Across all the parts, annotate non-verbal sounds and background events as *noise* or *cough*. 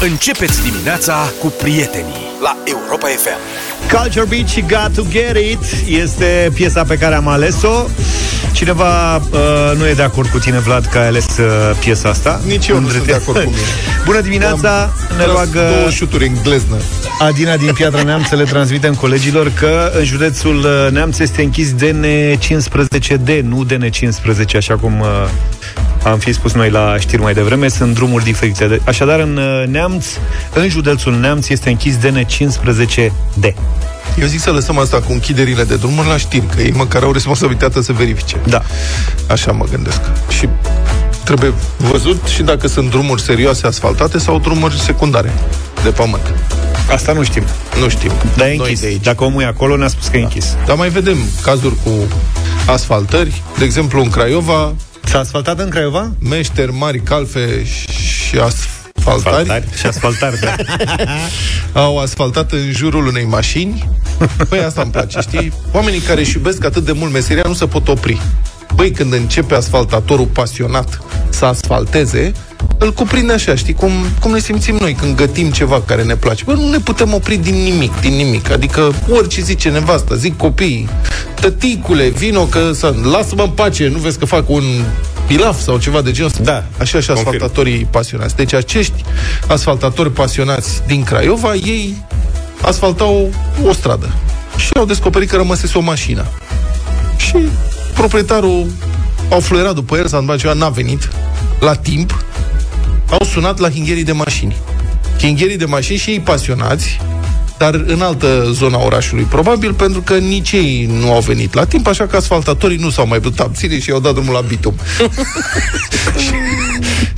Începeți dimineața cu prietenii la Europa FM. Culture Beat și Got To Get It este piesa pe care am ales-o. Cineva uh, nu e de acord cu tine, Vlad, că ai ales uh, piesa asta. Nici eu nu sunt de acord cu mine. *laughs* Bună dimineața, Am ne tras roagă două șuturi în gleznă. Adina din Piatra Neamț să le transmitem colegilor că în județul uh, Neamț este închis DN15D, nu DN15, așa cum uh, am fi spus noi la știri mai devreme, sunt drumuri diferite. De- Așadar, în uh, Neamț, în județul Neamț, este închis DN15D. Eu zic să lăsăm asta cu închiderile de drumuri la știri, că ei măcar au responsabilitatea să verifice. Da. Așa mă gândesc. Și trebuie văzut și dacă sunt drumuri serioase asfaltate sau drumuri secundare de pământ. Asta nu știm. Nu știm. Dar e Noi închis. de aici. Dacă omul e acolo, ne-a spus că e închis. Dar mai vedem cazuri cu asfaltări. De exemplu, în Craiova, S-a asfaltat în Craiova? meșteri mari, calfe și asfaltari Și asfaltari, da. *laughs* au asfaltat în jurul unei mașini. Păi asta îmi place, știi? Oamenii care își iubesc atât de mult meseria nu se pot opri. Băi, când începe asfaltatorul pasionat să asfalteze, îl cuprinde așa, știi, cum, cum ne simțim noi când gătim ceva care ne place. Bă, nu ne putem opri din nimic, din nimic. Adică orice zice nevasta, zic copiii, tăticule, vino că să... Lasă-mă în pace, nu vezi că fac un pilaf sau ceva de genul ăsta. Da, Așa și confirm. asfaltatorii pasionați. Deci acești asfaltatori pasionați din Craiova, ei asfaltau o stradă și au descoperit că rămăsese o mașină. Și proprietarul au fluierat după el, s-a întâmplat ceva, n-a venit la timp, au sunat la hingherii de mașini. Hingherii de mașini și ei pasionați, dar în altă zona orașului, probabil, pentru că nici ei nu au venit la timp, așa că asfaltatorii nu s-au mai putut abține și i-au dat drumul la bitum. *laughs*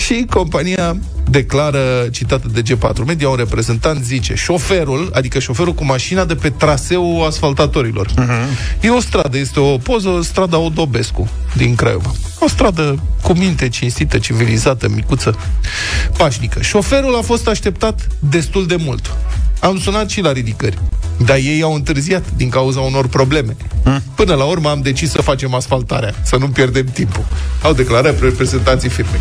și compania declară, citată de G4 Media, un reprezentant zice, șoferul, adică șoferul cu mașina de pe traseul asfaltatorilor. Uh-huh. E o stradă, este o poză, strada Odobescu din Craiova. O stradă cu minte, cinstită, civilizată, micuță, pașnică. Șoferul a fost așteptat destul de mult. Am sunat și la ridicări. Dar ei au întârziat din cauza unor probleme. Până la urmă am decis să facem asfaltarea, să nu pierdem timpul. Au declarat reprezentanții firmei.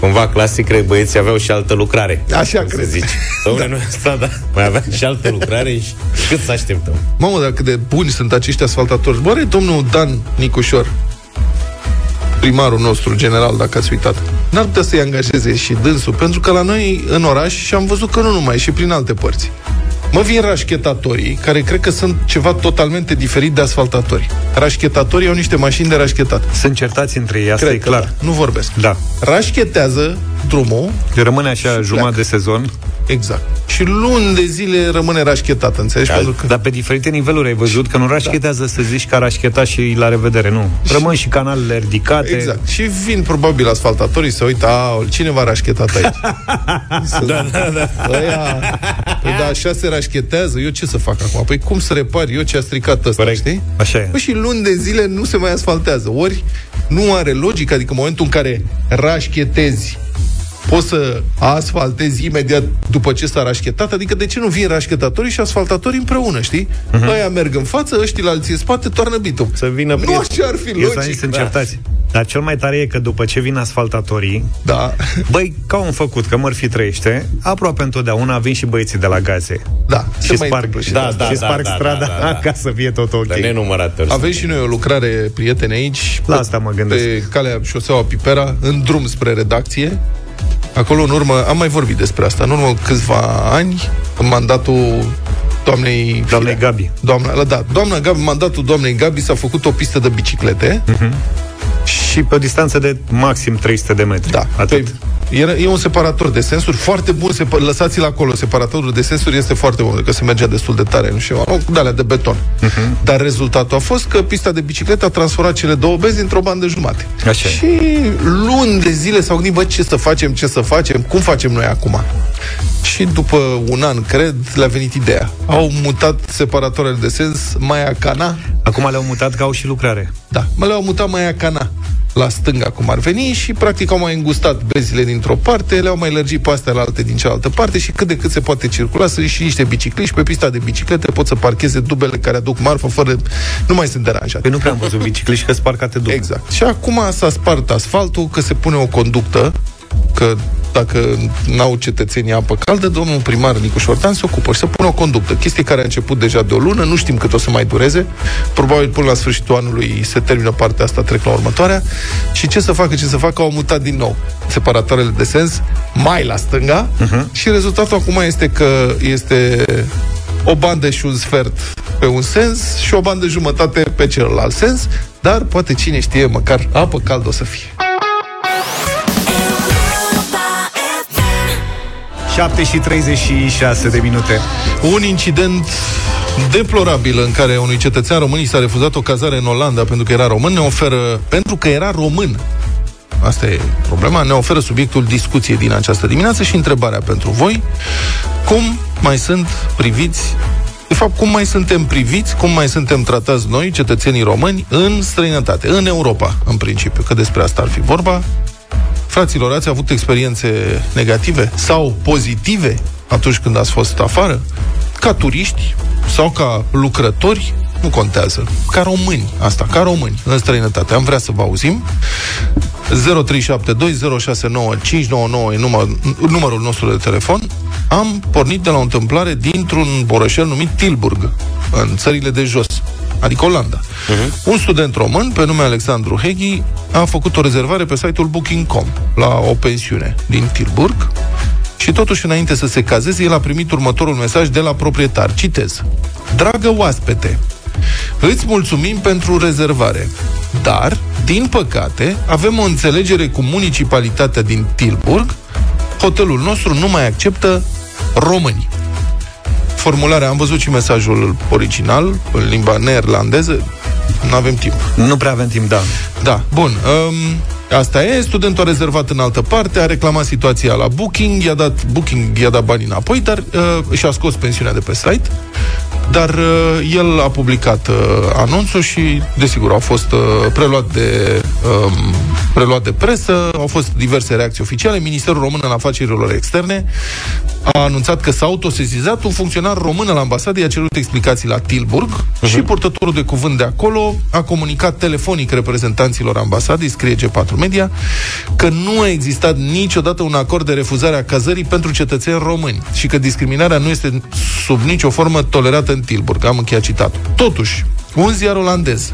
Cumva clasic, cred, băieții aveau și altă lucrare. Așa cum cred. Să zici. *laughs* Dom'le, da. noi asta, da. Mai avea și altă lucrare și cât să așteptăm? Mamă, dar cât de buni sunt acești asfaltatori. Bă, are domnul Dan Nicușor, primarul nostru general, dacă ați uitat, n-ar putea să-i angajeze și dânsul, pentru că la noi în oraș și am văzut că nu numai, și prin alte părți. Mă vin rașchetatorii, care cred că sunt ceva totalmente diferit de asfaltatori. Rașchetatorii au niște mașini de rașchetat. Sunt certați între ei, asta Cred e că clar. da. Nu vorbesc. Da. Rașchetează drumul, Rămâne așa jumătate de sezon, exact. Și luni de zile rămâne rașchetat, înțelegi? Pentru că... dar pe diferite niveluri ai văzut că nu rașchetează să zici că a rașchetat și la revedere, nu. Rămân și canalele ridicate. Exact. Și vin probabil asfaltatorii să uită, a, cine v-a rașchetat aici? *laughs* să, da, da, da. Aia, păi da, așa se rașchetează, eu ce să fac acum? Păi cum să repar eu ce a stricat ăsta, Corect. știi? Așa e. Păi și luni de zile nu se mai asfaltează. Ori nu are logică, adică în momentul în care rașchetezi poți să asfaltezi imediat după ce s-a rașchetat, adică de ce nu vin rașchetatorii și asfaltatorii împreună, știi? Uh-huh. Aia merg în față, ăștia la alții în spate, toarnă bitum. Să vină Nu așa ar fi Eu să logic. sunt certați. Dar cel mai tare e că după ce vin asfaltatorii, Da. băi, ca un făcut, că Murphy trăiește, aproape întotdeauna vin și băieții de la gaze. Da, se Și mai sparg, întâmplă și Da, asta. da, și sparg da, strada da, da, da. ca să fie tot ok. De nenumărate ori. Avem și noi o lucrare, prieteni, aici. La pe- asta mă gândesc. Pe calea șoseaua Pipera, în drum spre redacție. Acolo, în urmă, am mai vorbit despre asta, în urmă câțiva ani, în mandatul doamnei... Doamnei Firea. Gabi. Doamna, da, doamna Gabi, mandatul doamnei Gabi s-a făcut o pistă de biciclete. Și pe o distanță de maxim 300 de metri. Da, Atât. Pe, era, e un separator de sensuri foarte bun, separ, lăsați-l acolo, separatorul de sensuri este foarte bun, că se mergea destul de tare, nu știu, nu, de alea de beton. Uh-huh. Dar rezultatul a fost că pista de bicicletă a transformat cele două benzi într-o bandă jumate. Așa e. Și luni de zile s-au gândit, bă, ce să facem, ce să facem, cum facem noi acum? Și după un an, cred, le-a venit ideea. Au mutat separatoarele de sens Maia Cana, Acum le-au mutat că au și lucrare. da, mă le-au mutat Maia Cana la stânga, cum ar veni, și practic au mai îngustat bezile dintr-o parte, le-au mai lărgit pe astea la alte din cealaltă parte și cât de cât se poate circula, să și niște bicicliști pe pista de biciclete, pot să parcheze dubele care aduc marfă fără... Nu mai sunt deranjate. Păi nu prea am văzut bicicliști că sparcate dublu. Exact. Și acum s-a spart asfaltul, că se pune o conductă, că dacă n-au cetățenii apă caldă, domnul primar Nicuș Șordan se ocupă și să pună o conductă. Chestie care a început deja de o lună, nu știm cât o să mai dureze. Probabil până la sfârșitul anului se termină partea asta, trec la următoarea. Și ce să facă, ce să facă, au mutat din nou separatoarele de sens mai la stânga uh-huh. și rezultatul acum este că este o bandă și un sfert pe un sens și o bandă jumătate pe celălalt sens, dar poate cine știe, măcar apă caldă o să fie. 7 și 36 de minute. Un incident deplorabil în care unui cetățean român i s-a refuzat o cazare în Olanda pentru că era român, ne oferă, pentru că era român, asta e problema, ne oferă subiectul discuției din această dimineață și întrebarea pentru voi, cum mai sunt priviți de fapt, cum mai suntem priviți, cum mai suntem tratați noi, cetățenii români, în străinătate, în Europa, în principiu, că despre asta ar fi vorba. Fraților, ați avut experiențe negative sau pozitive atunci când ați fost afară? Ca turiști sau ca lucrători? Nu contează. Ca români, asta, ca români, în străinătate. Am vrea să vă auzim. 0372069599 e număr, numărul nostru de telefon. Am pornit de la o întâmplare dintr-un borășel numit Tilburg, în țările de jos, adică Olanda. Uh-huh. Un student român, pe nume Alexandru Heghi, a făcut o rezervare pe site-ul Booking.com la o pensiune din Tilburg și totuși înainte să se cazeze, el a primit următorul mesaj de la proprietar. Citez. Dragă oaspete, Îți mulțumim pentru rezervare, dar, din păcate, avem o înțelegere cu municipalitatea din Tilburg. Hotelul nostru nu mai acceptă români. Formularea, am văzut și mesajul original, în limba neerlandeză, nu avem timp. Nu prea avem timp, da. Da, bun. Um, asta e, studentul a rezervat în altă parte, a reclamat situația la Booking, i-a dat Booking, i-a dat banii înapoi, dar uh, și-a scos pensiunea de pe site dar uh, el a publicat uh, anunțul și, desigur, a fost uh, preluat, de, uh, preluat de presă, au fost diverse reacții oficiale. Ministerul Român în Afacerilor Externe a anunțat că s-a autosezizat un funcționar român la ambasadă, i-a cerut explicații la Tilburg uh-huh. și purtătorul de cuvânt de acolo a comunicat telefonic reprezentanților ambasadei, scrie G4 Media, că nu a existat niciodată un acord de refuzare a cazării pentru cetățeni români și că discriminarea nu este sub nicio formă tolerată în Tilburg. Am încheiat citatul. Totuși, un ziar olandez,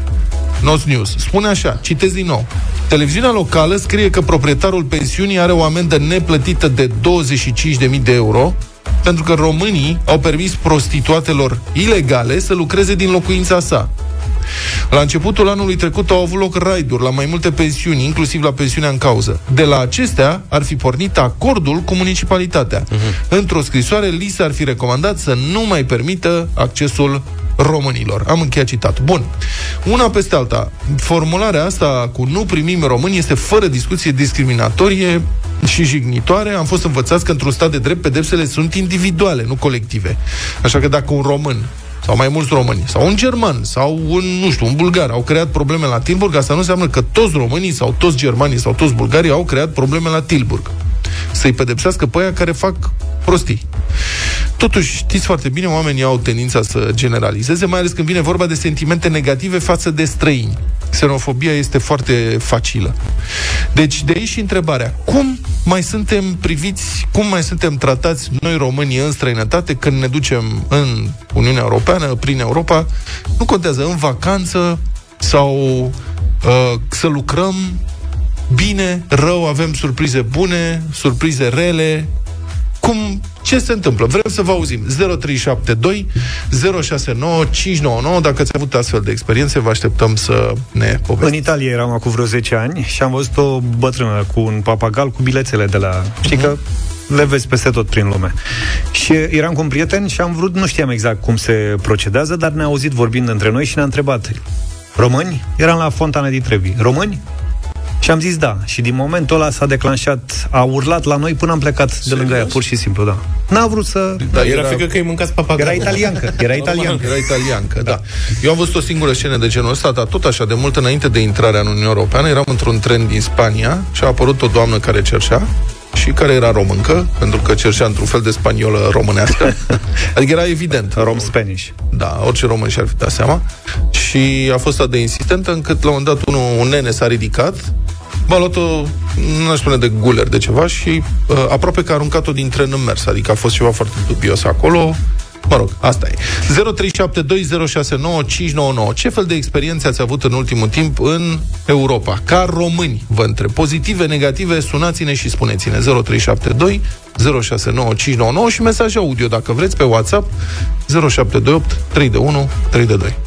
Nos News, spune așa, citez din nou. Televiziunea locală scrie că proprietarul pensiunii are o amendă neplătită de 25.000 de euro pentru că românii au permis prostituatelor ilegale să lucreze din locuința sa. La începutul anului trecut au avut loc raiduri la mai multe pensiuni, inclusiv la pensiunea în cauză. De la acestea ar fi pornit acordul cu municipalitatea. Uh-huh. Într-o scrisoare, li s-ar fi recomandat să nu mai permită accesul românilor. Am încheiat citat. Bun. Una peste alta. Formularea asta cu nu primim români este fără discuție discriminatorie și jignitoare. Am fost învățați că într-un stat de drept pedepsele sunt individuale, nu colective. Așa că dacă un român sau mai mulți români, sau un german, sau un, nu știu, un bulgar au creat probleme la Tilburg, asta nu înseamnă că toți românii sau toți germanii sau toți bulgarii au creat probleme la Tilburg. Să-i pedepsească pe aia care fac prostii. Totuși, știți foarte bine, oamenii au tendința să generalizeze, mai ales când vine vorba de sentimente negative față de străini. Xenofobia este foarte facilă. Deci, de aici și întrebarea. Cum mai suntem priviți, cum mai suntem tratați noi românii în străinătate când ne ducem în Uniunea Europeană, prin Europa? Nu contează, în vacanță sau uh, să lucrăm bine, rău, avem surprize bune, surprize rele, cum, ce se întâmplă? Vrem să vă auzim. 0372 069 599. Dacă ați avut astfel de experiențe, vă așteptăm să ne povestiți. În Italia eram acum vreo 10 ani și am văzut o bătrână cu un papagal cu bilețele de la... Uh-huh. Știi că le vezi peste tot prin lume. Și eram cu un prieten și am vrut, nu știam exact cum se procedează, dar ne-a auzit vorbind între noi și ne-a întrebat Români? Eram la Fontana di Trevi. Români? Și am zis da. Și din momentul ăla s-a declanșat, a urlat la noi până am plecat Serios? de lângă ea, pur și simplu, da. N-a vrut să... Da, era, era frică că îi mâncați papagal. Era italiancă, era italiancă. Era italiancă, da. da. Eu am văzut o singură scenă de genul ăsta, dar tot așa, de mult înainte de intrarea în Uniunea Europeană, eram într-un tren din Spania și a apărut o doamnă care cerșea și care era româncă, pentru că cerșea într-un fel de spaniolă românească. *laughs* adică era evident. Rom Spanish. Da, orice român și-ar fi dat seama. Și a fost atât de insistentă încât la un dat unul, un nene s-a ridicat m-a luat-o, nu aș spune de guler de ceva și uh, aproape că a aruncat-o din tren în mers, adică a fost ceva foarte dubios acolo. Mă rog, asta e. 0372069599. Ce fel de experiențe ați avut în ultimul timp în Europa? Ca români, vă întreb. Pozitive, negative, sunați-ne și spuneți-ne. 0372 069599 și mesaj audio, dacă vreți, pe WhatsApp 0728 3 de 1 3 de 2.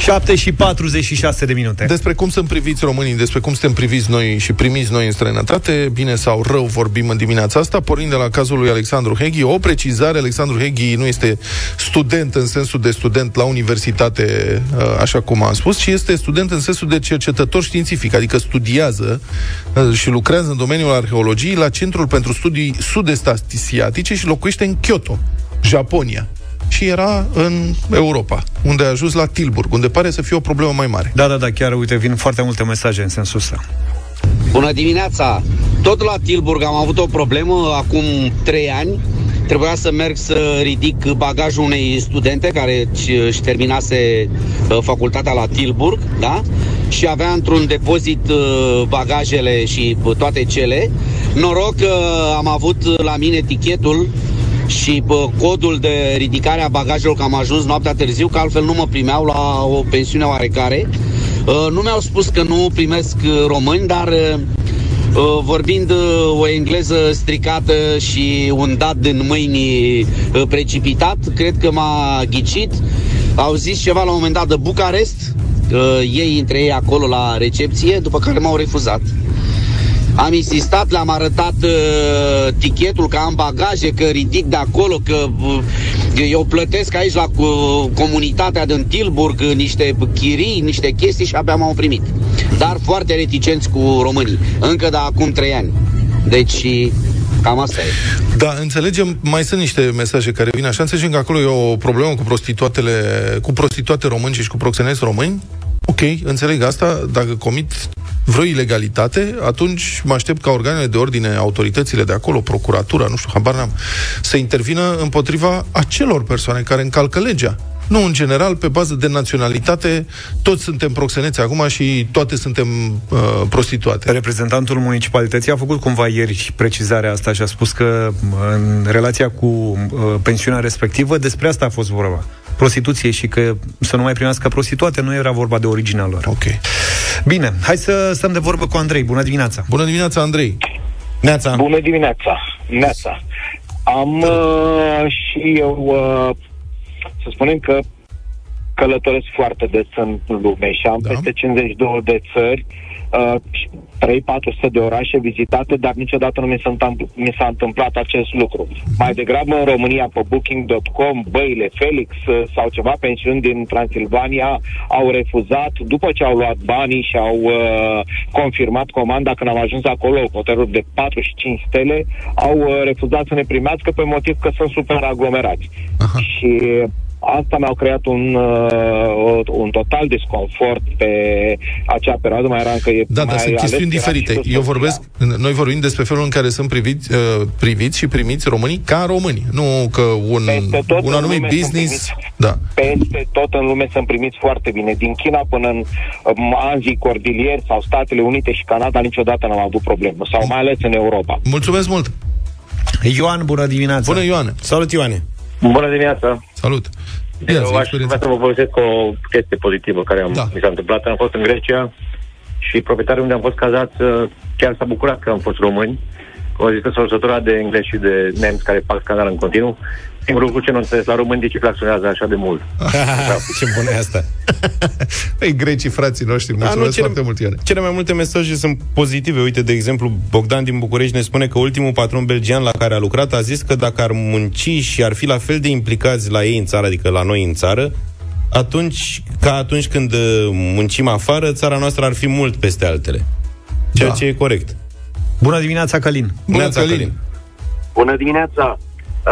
7 și 46 de minute. Despre cum sunt priviți românii, despre cum suntem priviți noi și primiți noi în străinătate, bine sau rău vorbim în dimineața asta, pornind de la cazul lui Alexandru Heghi. O precizare, Alexandru Heghi nu este student în sensul de student la universitate, uh, așa cum am spus, ci este student în sensul de cercetător științific, adică studiază uh, și lucrează în domeniul arheologiei la Centrul pentru Studii Sud-Est Asiatice și locuiește în Kyoto, Japonia și era în Europa, unde a ajuns la Tilburg, unde pare să fie o problemă mai mare. Da, da, da, chiar, uite, vin foarte multe mesaje în sensul ăsta. Bună dimineața! Tot la Tilburg am avut o problemă acum 3 ani. Trebuia să merg să ridic bagajul unei studente care își terminase uh, facultatea la Tilburg, da? Și avea într-un depozit uh, bagajele și uh, toate cele. Noroc că am avut la mine etichetul și bă, codul de ridicare a bagajelor că am ajuns noaptea târziu, că altfel nu mă primeau la o pensiune oarecare. Uh, nu mi-au spus că nu primesc uh, români, dar uh, vorbind o engleză stricată și un dat din mâini precipitat, cred că m-a ghicit. Au zis ceva la un moment dat de Bucarest, ei între ei acolo la recepție, după care m-au refuzat. Am insistat, le-am arătat uh, tichetul că am bagaje, că ridic de acolo, că uh, eu plătesc aici la uh, comunitatea din Tilburg uh, niște chirii, niște chestii și abia m-au primit. Dar foarte reticenți cu românii, încă de acum trei ani. Deci Cam asta e. Da, înțelegem, mai sunt niște mesaje care vin așa, înțelegem că acolo e o problemă cu prostituatele, cu prostituate români și cu proxeneți români. Ok, înțeleg asta, dacă comit vreo ilegalitate, atunci mă aștept ca organele de ordine, autoritățile de acolo, procuratura, nu știu, habar n-am, să intervină împotriva acelor persoane care încalcă legea. Nu, în general, pe bază de naționalitate, toți suntem proxeneți acum și toate suntem uh, prostituate. Reprezentantul municipalității a făcut cumva ieri precizarea asta și a spus că în relația cu uh, pensiunea respectivă, despre asta a fost vorba prostituție și că să nu mai primească prostituate, nu era vorba de originea lor. Ok. Bine, hai să stăm de vorbă cu Andrei. Bună dimineața! Bună dimineața, Andrei! Neața! Bună dimineața! Neața! Am uh, și eu, uh, să spunem că călătoresc foarte des în lume și am da. peste 52 de țări uh, 3-400 de orașe vizitate, dar niciodată nu mi s-a, mi s-a întâmplat acest lucru. Mai degrabă în România, pe Booking.com, băile Felix uh, sau ceva pensiuni din Transilvania au refuzat, după ce au luat banii și au uh, confirmat comanda când am ajuns acolo, hoteluri de 4 și 5 stele, au uh, refuzat să ne primească pe motiv că sunt super aglomerați. Aha. Și Asta mi-a creat un, uh, un total disconfort pe acea perioadă, mai era încă e Da, dar sunt chestiuni diferite. Eu vorbesc, noi vorbim despre felul în care sunt priviți, uh, priviți și primiți românii ca români, nu că un, un anumit business... Da. Peste tot în lume sunt primiți foarte bine. Din China până în um, Anzii, Cordilieri sau Statele Unite și Canada niciodată n-am avut problemă, sau mai ales în Europa. Mulțumesc mult! Ioan, bună dimineața! Bună, Ioan! Salut, Ioane! Bună dimineața! Salut! Eu aș vrea să vă povestesc o chestie pozitivă care am, da. mi s-a întâmplat. Am fost în Grecia și proprietarul unde am fost cazat chiar s-a bucurat că am fost români. O zis că sărbătora de englezi și de nemți care fac scandal în continuu Singurul lucru ce nu înțeles la români de ce claxonează așa de mult. *laughs* ce bună e asta. *laughs* Păi grecii, frații noștri, mulțumesc da, nu, cele, foarte mult, Ione. Cele mai multe mesaje sunt pozitive. Uite, de exemplu, Bogdan din București ne spune că ultimul patron belgian la care a lucrat a zis că dacă ar munci și ar fi la fel de implicați la ei în țară, adică la noi în țară, atunci, ca atunci când uh, muncim afară, țara noastră ar fi mult peste altele. Ceea da. ce e corect. Bună dimineața, Călin! Bună, Bună Călin! Bună dimineața!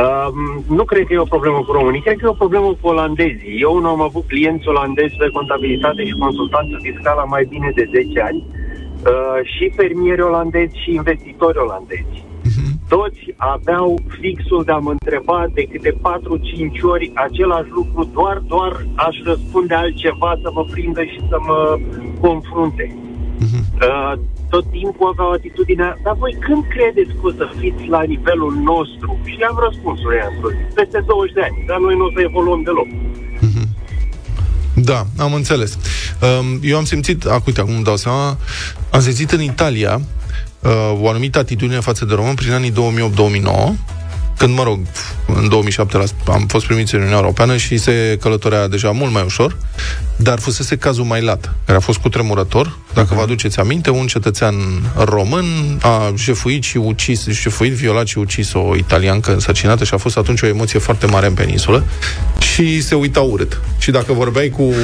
Uh, nu cred că e o problemă cu românii, cred că e o problemă cu olandezii. Eu nu am avut clienți olandezi de contabilitate și consultanță fiscală mai bine de 10 ani, uh, și fermieri olandezi și investitori olandezi. Uh-huh. toți aveau fixul de a mă întreba de câte 4-5 ori același lucru, doar, doar aș răspunde altceva să mă prindă și să mă confrunte. Uh-huh. Uh, tot timpul aveau atitudinea, dar voi când credeți că o să fiți la nivelul nostru? Și le-am răspuns ea peste 20 de ani, dar noi nu o să evoluăm deloc. Uh-huh. Da, am înțeles. Um, eu am simțit, ac, uite, acum îmi dau seama, am simțit în Italia uh, o anumită atitudine față de român prin anii 2008-2009, când, mă rog, în 2007 am fost primiți în Uniunea Europeană și se călătorea deja mult mai ușor, dar fusese cazul mai lat, care a fost cu tremurător. Dacă uh-huh. vă aduceți aminte, un cetățean român a jefuit și ucis, jefuit, violat și ucis o italiancă însărcinată și a fost atunci o emoție foarte mare în peninsulă și se uita urât. Și dacă vorbeai cu uh,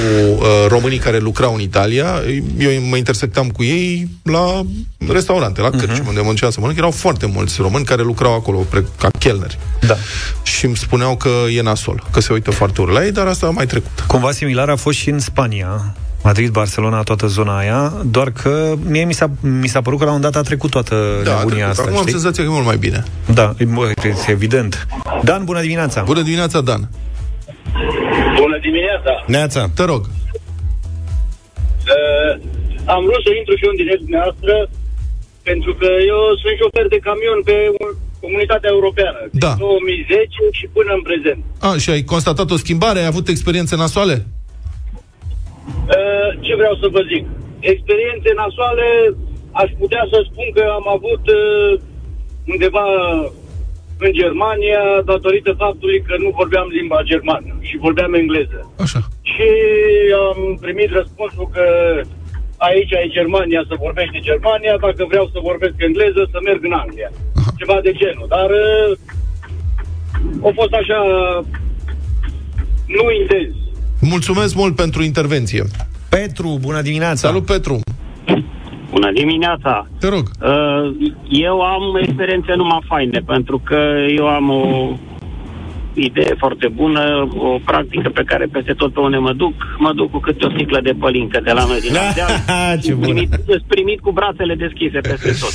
românii care lucrau în Italia, eu mă intersectam cu ei la restaurante, la cărci, uh-huh. unde muncea să mănânc, erau foarte mulți români care lucrau acolo, pre- ca chelneri. Da. Și îmi spuneau că e nasol, că se uită foarte urât la ei, dar asta a mai trecut. Cumva similar a fost și în Spania. Madrid, Barcelona, toată zona aia, doar că mie mi s-a, mi s-a părut că la un dat a trecut toată da, nebunia asta. Acum am senzația că e mult mai bine. Da, e evident. Dan, bună dimineața! Bună dimineața, Dan! Bună dimineața! Neața! Te rog! Uh, am vrut să intru și eu în direct dumneavoastră pentru că eu sunt șofer de camion pe comunitatea europeană. Da. Din 2010 și până în prezent. A, și ai constatat o schimbare? Ai avut experiențe nasoale? Uh, ce vreau să vă zic? Experiențe nasoale, aș putea să spun că am avut uh, undeva în Germania datorită faptului că nu vorbeam limba germană și vorbeam engleză. Așa. Și am primit răspunsul că aici e Germania, să vorbește Germania, dacă vreau să vorbesc engleză, să merg în Anglia. Aha. Ceva de genul. Dar uh, a fost așa nu intens. Mulțumesc mult pentru intervenție. Petru, bună dimineața! Salut, Petru! Bună dimineața! Te rog! Uh, eu am experiențe numai faine, pentru că eu am o idee foarte bună, o practică pe care peste tot pe unde mă duc, mă duc cu câte o sticlă de pălincă de la noi din *laughs* Ardeal. Ce primit, primit cu brațele deschise peste tot.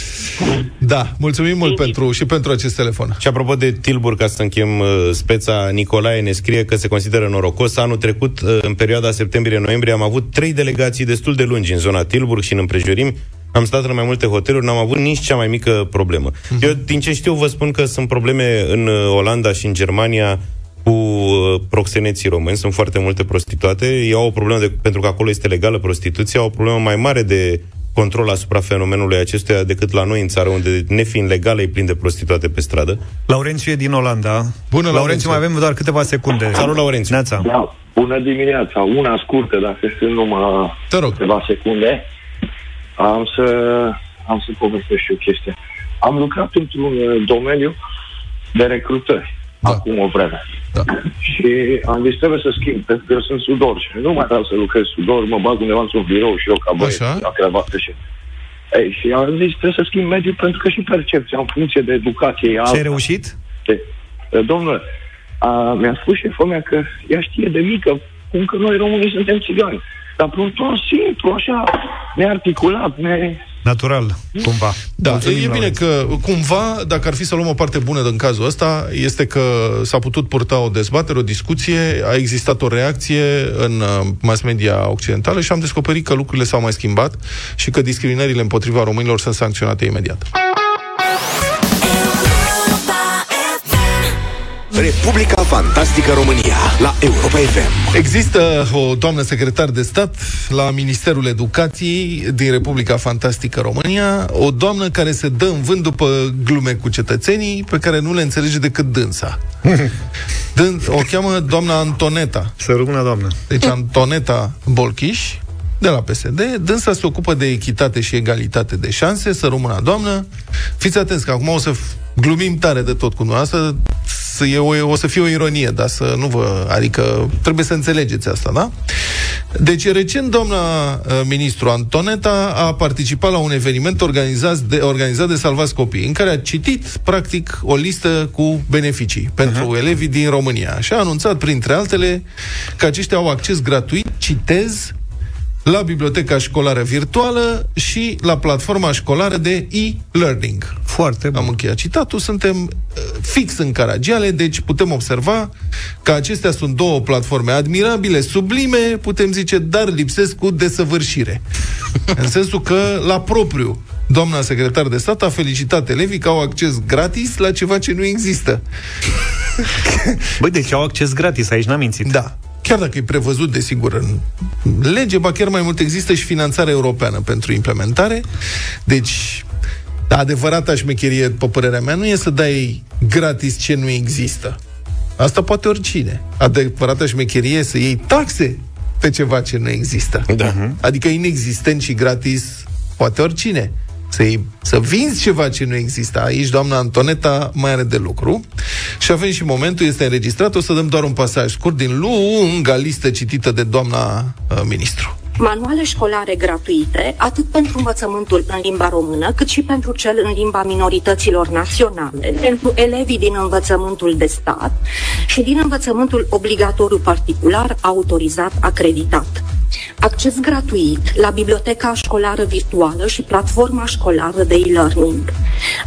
Da, mulțumim mult pentru, și pentru acest telefon. Și apropo de Tilburg, ca să închem uh, speța, Nicolae ne scrie că se consideră norocos. Anul trecut, uh, în perioada septembrie-noiembrie, am avut trei delegații destul de lungi în zona Tilburg și în împrejurimi, am stat în mai multe hoteluri, n-am avut nici cea mai mică problemă. Uh-huh. Eu, din ce știu, vă spun că sunt probleme în uh, Olanda și în Germania cu uh, proxeneții români, sunt foarte multe prostituate. Ei au o problemă, de, pentru că acolo este legală prostituția, au o problemă mai mare de control asupra fenomenului acestuia decât la noi în țară, unde, nefiind legală, e plin de prostituate pe stradă. Laurențiu e din Olanda. Bună, Laurențiu, mai avem doar câteva secunde. Salut, Laurențiu. Neața. Da. Bună dimineața. Una scurtă, dacă sunt numai Te rog. câteva secunde. Am să, am să povestesc și o chestie. Am lucrat într-un uh, domeniu de recrutări da. acum o vreme. Da. *laughs* Și am zis, trebuie să schimb, pentru că eu sunt sudor și nu mai vreau să lucrez sudor, mă bag undeva într-un birou și eu ca băieți, la cravată și... Ei, și am zis, trebuie să schimb mediul pentru că și percepția în funcție de educație e Ce ai reușit? De, domnule, a, mi-a spus șeful mea că ea știe de mică cum că noi românii suntem țigani. Dar pe un ton simplu, așa, nearticulat, ne... Natural, cumva. Da, Mulțumim, e bine că, cumva, dacă ar fi să luăm o parte bună din cazul ăsta, este că s-a putut purta o dezbatere, o discuție, a existat o reacție în uh, mass media occidentală și am descoperit că lucrurile s-au mai schimbat și că discriminările împotriva românilor sunt sancționate imediat. Republica Fantastică România la Europa FM. Există o doamnă secretar de stat la Ministerul Educației din Republica Fantastică România, o doamnă care se dă în vânt după glume cu cetățenii pe care nu le înțelege decât dânsa. *laughs* Dând, o cheamă doamna Antoneta. Să rămână doamnă. Deci Antoneta Bolchiș, de la PSD, dânsa se ocupă de echitate și egalitate de șanse, să rămână doamnă. Fiți atenți că acum o să glumim tare de tot cu noastră, să e o, o să fie o ironie, dar să nu vă... Adică trebuie să înțelegeți asta, da? Deci, recent, doamna uh, ministru Antoneta a participat la un eveniment organizat de, organizat de Salvați Copii, în care a citit, practic, o listă cu beneficii pentru uh-huh. elevii din România și a anunțat, printre altele, că aceștia au acces gratuit, citez, la biblioteca școlară virtuală și la platforma școlară de e-learning. Foarte bun. Am încheiat citatul. Suntem uh, fix în Caragiale, deci putem observa că acestea sunt două platforme admirabile, sublime, putem zice, dar lipsesc cu desăvârșire. *laughs* în sensul că, la propriu, doamna secretar de stat a felicitat elevii că au acces gratis la ceva ce nu există. *laughs* Băi, deci au acces gratis, aici n-am mințit. Da chiar dacă e prevăzut, desigur, în lege, ba chiar mai mult există și finanțare europeană pentru implementare. Deci, adevărata șmecherie, după părerea mea, nu e să dai gratis ce nu există. Asta poate oricine. Adevărata șmecherie e să iei taxe pe ceva ce nu există. Da. Adică inexistent și gratis poate oricine să, să vinzi ceva ce nu există. Aici doamna Antoneta mai are de lucru. Și avem și momentul, este înregistrat, o să dăm doar un pasaj scurt din lunga listă citită de doamna uh, ministru manuale școlare gratuite, atât pentru învățământul în limba română, cât și pentru cel în limba minorităților naționale, pentru elevii din învățământul de stat și din învățământul obligatoriu particular autorizat acreditat. Acces gratuit la biblioteca școlară virtuală și platforma școlară de e-learning.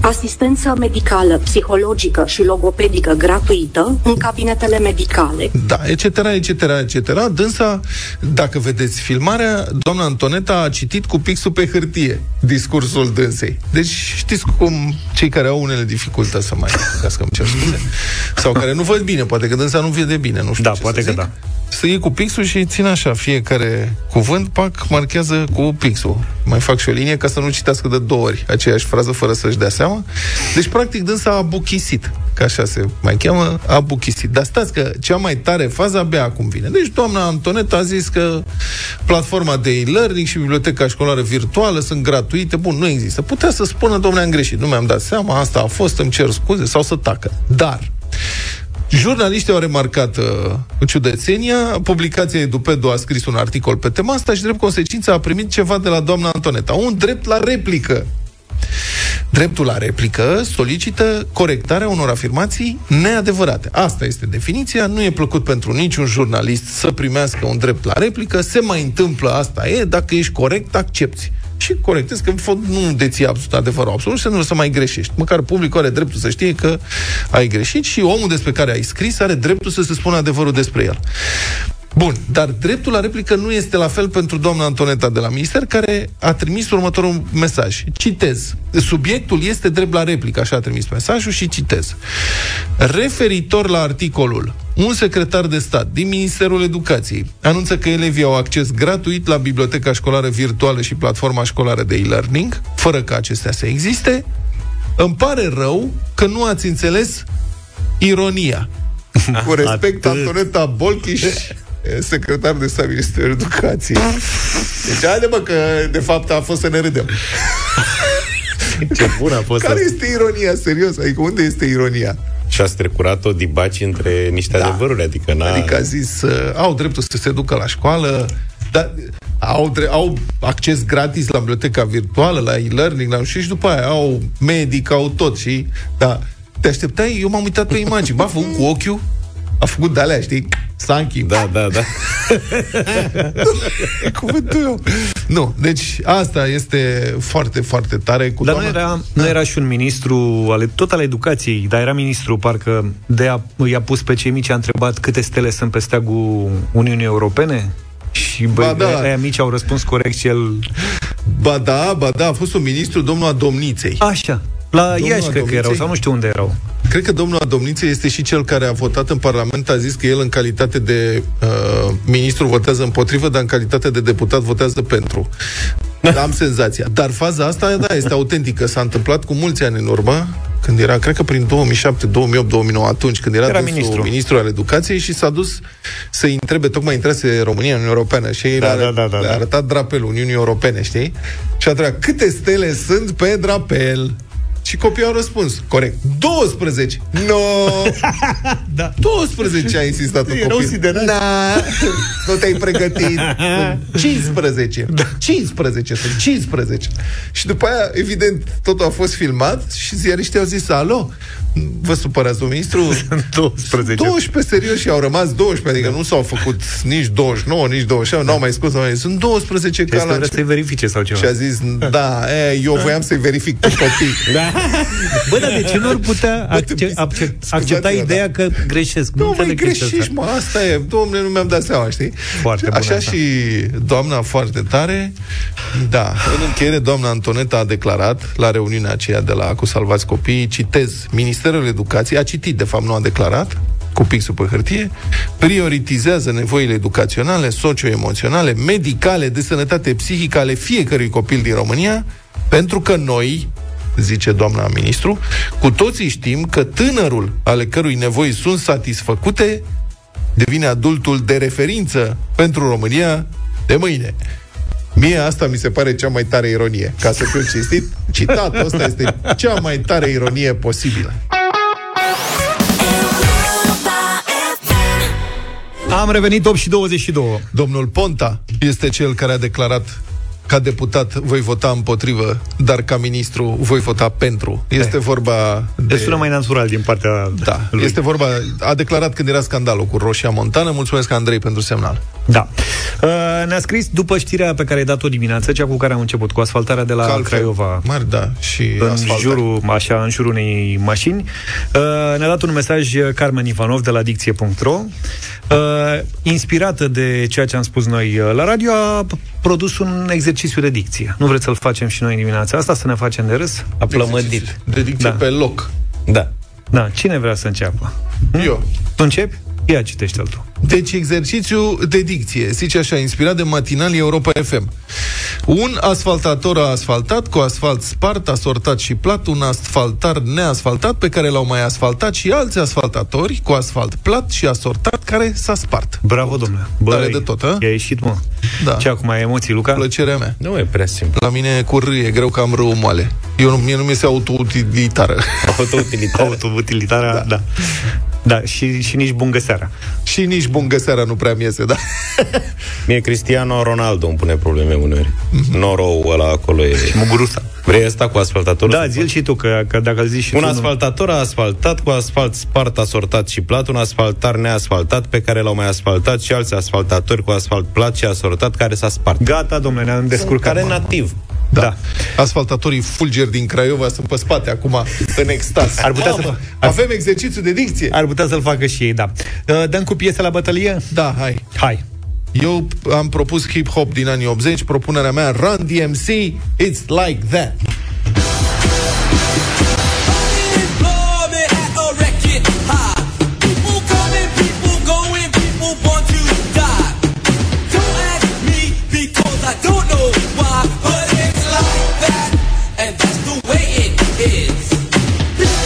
Asistență medicală, psihologică și logopedică gratuită în cabinetele medicale. Da, etc., etc., etc. Dânsa, dacă vedeți filmarea, doamna Antoneta a citit cu pixul pe hârtie discursul dânsei. Deci știți cum cei care au unele dificultăți să mai găsească, cer scuze, sau care nu văd bine, poate că dânsa nu vede bine, nu știu Da, ce poate să că zic. da. Să iei cu pixul și țin așa, fiecare cuvânt, pac, marchează cu pixul. Mai fac și o linie ca să nu citească de două ori aceeași frază fără să-și dea seama. Deci, practic, dânsa a buchisit, că așa se mai cheamă, a buchisit. Dar stați că cea mai tare fază abia acum vine. Deci, doamna Antoneta a zis că platforma de e-learning și biblioteca școlară virtuală sunt gratuite. Bun, nu există. Putea să spună, domnule, am greșit, nu mi-am dat seama, asta a fost, îmi cer scuze, sau să tacă. Dar, Jurnaliștii au remarcat uh, ciudățenia, publicația Edupedu a scris un articol pe tema asta și, drept consecință, a primit ceva de la doamna Antoneta. Un drept la replică. Dreptul la replică solicită corectarea unor afirmații neadevărate. Asta este definiția. Nu e plăcut pentru niciun jurnalist să primească un drept la replică. Se mai întâmplă, asta e. Dacă ești corect, accepti și corectezi, că în fond nu deții absolut adevărul absolut și nu să mai greșești. Măcar publicul are dreptul să știe că ai greșit și omul despre care ai scris are dreptul să se spună adevărul despre el. Bun, dar dreptul la replică nu este la fel pentru doamna Antoneta de la Minister, care a trimis următorul mesaj. Citez. Subiectul este drept la replică, așa a trimis mesajul și citez. Referitor la articolul un secretar de stat din Ministerul Educației anunță că elevii au acces gratuit la biblioteca școlară virtuală și platforma școlară de e-learning, fără ca acestea să existe. Îmi pare rău că nu ați înțeles ironia. *laughs* Cu respect, Atât. Antoneta Bolchiș, secretar de stat Ministerul Educației. Deci, haide mă, că de fapt a fost să ne râdem. *laughs* *laughs* Ce bun a fost Care asta. este ironia, serios? Adică unde este ironia? Și a strecurat-o dibaci între niște Da. adevăruri, adică n-a... Adică a zis, uh, au dreptul să se ducă la școală, dar au, dre- au acces gratis la biblioteca virtuală, la e-learning, la nu știu, și după aia au medic, au tot și... Da, te așteptai, eu m-am uitat pe imagini, ba, a făcut cu ochiul, a făcut de-alea, știi, Sanchi. Da, da, da. *laughs* Cuvântul eu. Nu, deci asta este foarte, foarte tare. Cu Dar doamna... nu era, nu era și un ministru, ale, tot al educației, dar era ministru, parcă de a, i-a pus pe cei mici, a întrebat câte stele sunt pe steagul Uniunii Europene? Și băi, Ba da. aia mici au răspuns corect și el... Ba da, ba da, a fost un ministru, domnul Adomniței. Așa, la Domnul Iași cred că erau, Adomniței? sau nu știu unde erau. Cred că domnul Adomnițe este și cel care a votat în Parlament, a zis că el în calitate de uh, ministru votează împotrivă, dar în calitate de deputat votează pentru. *laughs* Am senzația. Dar faza asta, da, este autentică. S-a întâmplat cu mulți ani în urmă, când era, cred că prin 2007, 2008, 2009, atunci când era, Era dânsul ministru. ministru al educației și s-a dus să-i întrebe, tocmai intrase România în Uniunea Europeană și ei Da, le-a, da, da, da, le-a da. arătat drapelul Uniunii Europene, știi? Și a întrebat, câte stele sunt pe drapel? Și copiii au răspuns, corect, 12. No! *laughs* Da. 12 a insistat un Erau copil. siderați. *laughs* Da, nu te-ai pregătit. Sunt 15. Da. 15 sunt 15. Și după aia, evident, totul a fost filmat și ziariștii au zis, alo, vă supărați, domnul ministru? 12. 12 serios și au rămas 12, adică nu s-au făcut nici 29, nici 27, n-au mai scos, n-au mai zis. Sunt 12 Este ca la vrea să-i verifice sau ceva. și a zis, da, e, eu voiam să-i verific pe *laughs* copii. Bă, dar de ce nu ar putea acce- accept, accepta ideea că greșesc? Nu, mai înțeleg chestia greșești, asta. mă, asta e. Domnule, nu mi-am dat seama, știi? Foarte bună Așa asta. și doamna foarte tare. Da, în încheiere, doamna Antoneta a declarat la reuniunea aceea de la Cu Salvați Copiii, citez, Ministerul Educației, a citit, de fapt, nu a declarat, cu pixul pe hârtie, prioritizează nevoile educaționale, socioemoționale, medicale, de sănătate psihică ale fiecărui copil din România, pentru că noi, zice doamna ministru, cu toții știm că tânărul ale cărui nevoi sunt satisfăcute devine adultul de referință pentru România de mâine. Mie asta mi se pare cea mai tare ironie. Ca să fiu cinstit, citatul ăsta este cea mai tare ironie posibilă. Am revenit 8 și 22. Domnul Ponta este cel care a declarat ca deputat voi vota împotrivă, dar ca ministru voi vota pentru. Este vorba de... sună mai natural din partea Da, lui. este vorba... A declarat când era scandalul cu Roșia Montană. Mulțumesc, Andrei, pentru semnal. Da. Uh, ne-a scris după știrea pe care ai dat-o dimineață, cea cu care am început, cu asfaltarea de la Că altfel, Craiova. Mari, da, și în asfaltare. jurul, așa, în jurul unei mașini. Uh, ne-a dat un mesaj Carmen Ivanov de la dicție.ro uh, inspirată de ceea ce am spus noi uh, la radio, a produs un exercițiu de dicție. Nu vreți să-l facem și noi în dimineața asta, să ne facem de râs? A plămădit. De dicție Da. pe loc. Da. Da, cine vrea să înceapă? Eu. Tu începi? Ia citește-l tu. Deci exercițiu de dicție, zice așa, inspirat de matinal Europa FM. Un asfaltator a asfaltat cu asfalt spart, asortat și plat, un asfaltar neasfaltat pe care l-au mai asfaltat și alți asfaltatori cu asfalt plat și asortat care s-a spart. Bravo, domnule. Tare de tot, a? I-a ieșit, mă. Da. Ce acum ai emoții, Luca? Plăcerea mea. Nu e prea simplu. La mine cu râ e greu că am râu moale. Eu nu, mie nu mi se autoutilitară. Autoutilitară. Autoutilitară, da. da. Da, și, și nici bun găseara. și nici bun găseara nu prea mi iese, da? *laughs* Mie Cristiano Ronaldo îmi pune probleme uneori. Norou ăla acolo e... Și Mugurusa. Vrei asta cu asfaltatorul? Da, zi și tu, că, că dacă îl zici și Un tu... nu- asfaltator a asfaltat cu asfalt spart, asortat și plat, un asfaltar neasfaltat pe care l-au mai asfaltat și alți asfaltatori cu asfalt plat și asortat care s-a spart. Gata, domnule, ne-am descurcat. Care nativ. Da. da. Asfaltatorii fulger din Craiova sunt pe spate acum, în extaz. Ar putea Mamă, să- Avem exercițiu de dicție. Ar putea să-l facă și ei, da. Uh, Dăm cu piese la bătălie? Da, hai. Hai. Eu am propus hip-hop din anii 80, propunerea mea Run DMC, It's Like That.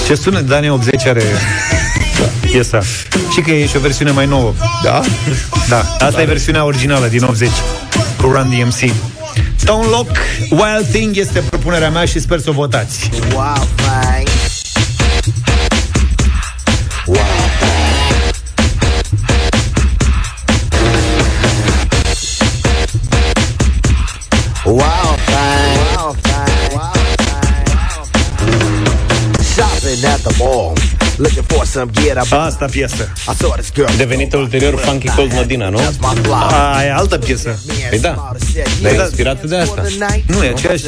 Ce sună de anii 80 are piesa. Și că e și o versiune mai nouă. Da? Da, asta e versiunea originală din 80 cu Run DMC. Stone Lock, Wild Thing este propunerea mea și sper să o votați. Wow, thing. Some gear. I Asta piesă. I saw this girl. Devenită ulterior Funky Cold Medina, nu? That's my fly. A, e altă piesă. Păi da. Dar e inspirată de asta. Nu, e aceeași.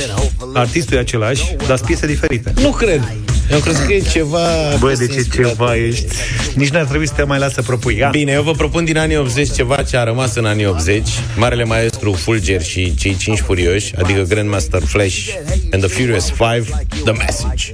Artistul e același, dar sunt piese diferite. Nu cred. Eu cred că e ceva... Băi, de ce ceva ești? Nici n-ar trebui să te mai lasă să propui. Ia. Bine, eu vă propun din anii 80 ceva ce a rămas în anii 80. Marele maestru Fulger și cei cinci furioși, adică Grandmaster Flash and the Furious Five, The Message.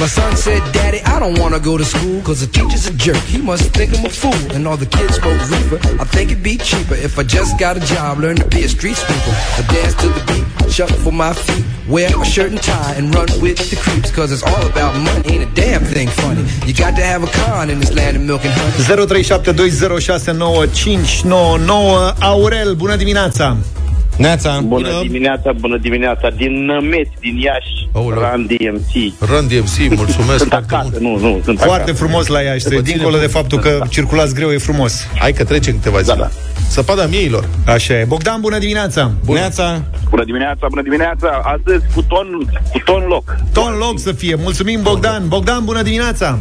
My son said, Daddy, I don't want to go to school because the teacher's a jerk. He must think I'm a fool. And all the kids smoke reefer. I think it'd be cheaper if I just got a job, learn to be a street sweeper. I dance to the beat, shuffle my feet, wear a shirt and tie, and run with the creeps because it's all about money. Ain't a damn thing funny. You got to have a con in this land of milk and honey. 0372069599 Aurel, bună dimineața! Neața! Bună dimineața, bună dimineața. Din Nămeți, din Iași, Run DMC. Run DMC, mulțumesc Sunt acasă, nu, nu, sunt Foarte acasă. frumos la Iași, După dincolo tine, de faptul că Da. circulați greu, e frumos. Hai că trecem câteva zile. Da, da. Săpada mieilor. Așa e. Bogdan, bună dimineața! Neața! Bună dimineața, bună dimineața. Astăzi cu ton, cu ton loc. Ton loc să fie. Mulțumim, Bogdan. Bogdan, bună dimineața!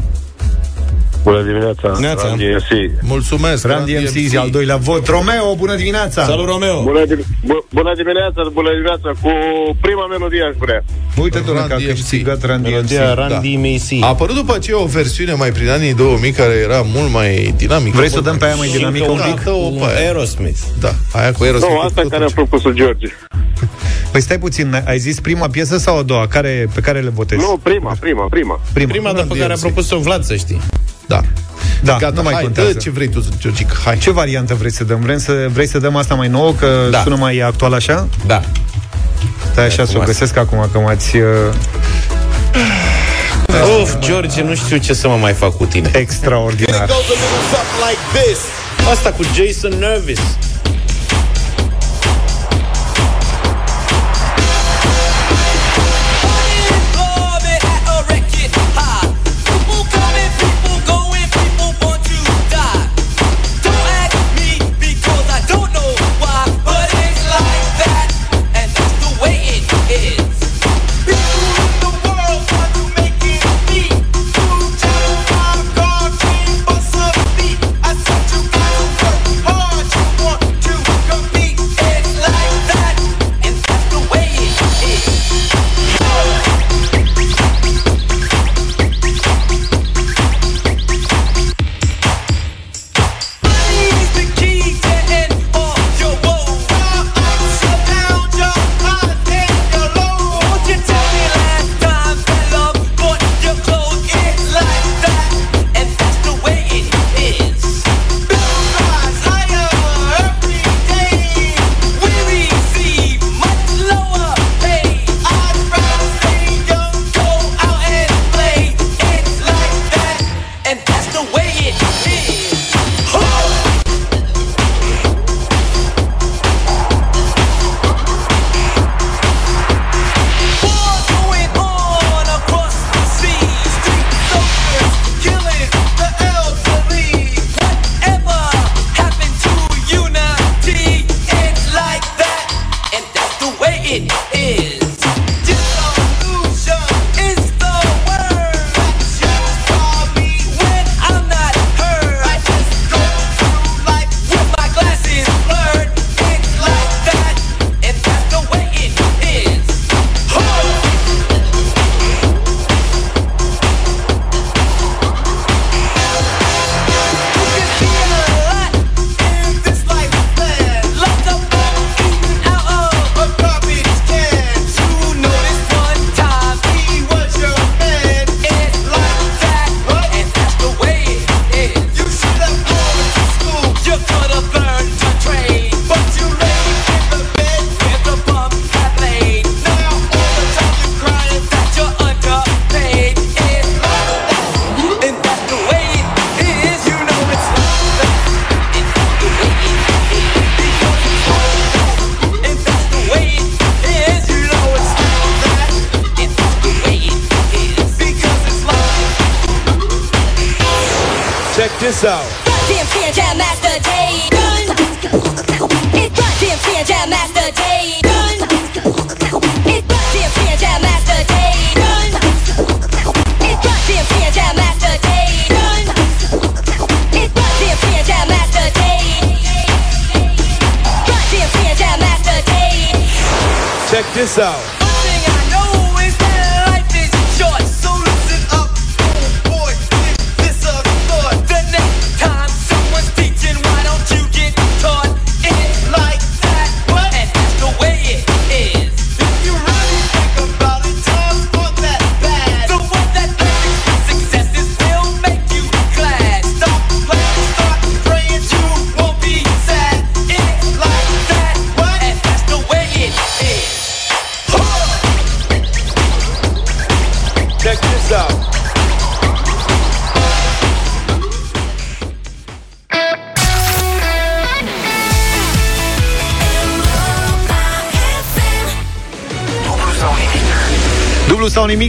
Bună dimineața, Neața. Randy MC. Mulțumesc, Randy MC, al doilea vot. Romeo, bună dimineața! Salut, Romeo! Bună, di- bu- bună dimineața, bună dimineața, cu prima melodie aș vrea. Uite, doamne, că a Randy MC. câștigat Randy Melodia MC. Randy Macy. A apărut după aceea o versiune mai prin anii 2000 care era mult mai dinamică. Vrei să o mult dăm pe aia mai dinamică un Da, pic? dă-o pe aia. Aerosmith. Da, aia cu Aerosmith. Nu, asta care a propus-o George. *laughs* Păi stai puțin, ai zis prima piesă sau a doua? Care, pe care le votezi? Nu, prima, prima, prima. prima. Prima dată pe care a propus-o Vlad, să știi. Da. Da, Gata, nu mai hai, contează. dă ce vrei tu, Georgic, hai. Ce variantă vrei să dăm? Vrei să, vrei să dăm asta mai nouă, că Da. sună mai actual așa? Da. Stai așa să o găsesc acum, că m-ați... Uh, Uf, George, nu știu ce să mă mai fac cu tine. extraordinar. Asta cu Jason Nervis.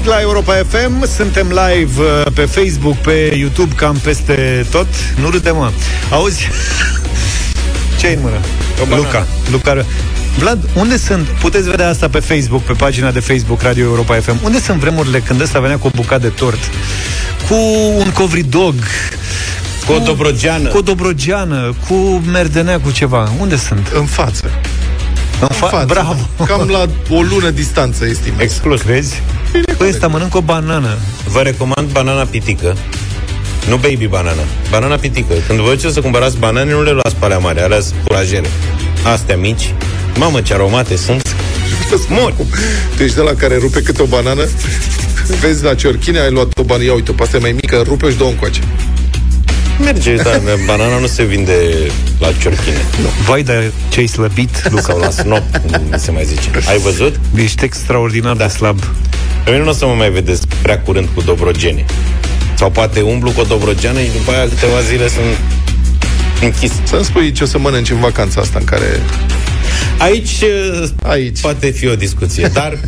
La Europa FM Suntem live uh, pe Facebook, pe YouTube Cam peste tot Nu râde, mă Auzi? *laughs* ce ai în mână? Luca Luca Vlad, unde sunt? Puteți vedea asta pe Facebook, pe pagina de Facebook Radio Europa FM. Unde sunt vremurile când ăsta venea cu o bucată de tort? Cu un covridog, Cu o dobrogeană. cu o dobrogeană, cu merdenea, cu ceva. Unde sunt? În față. În, fa- față. Bravo! Cam la *laughs* o lună distanță, estimez. Exclus. Crezi? Păi ăsta mănâncă o banană. Vă recomand banana pitică. Nu baby banana. Banana pitică. Când vă duceți să cumpărați banane, nu le luați pe alea mari, alea sunt curajere. Astea mici. Mamă, ce aromate sunt. Mor. Tu ești de la care rupe câte o banană, vezi la ciorchine, ai luat o banană, ia uite, pe asta e mai mică, rupe și două încoace. Merge, dar banana nu se vinde la ciorchine. Vai, dar ce-ai slăbit, Luca. Sau la snop, cum se mai zice. Ai văzut? Ești extraordinar da. de slab. Pe mine nu o să mă mai vedeți prea curând cu dobrogene. Sau poate umblu cu o dobrogeană și după aia câteva zile sunt închis. Să-mi spui ce o să mănânci în vacanța asta în care... Aici, Aici. poate fi o discuție, dar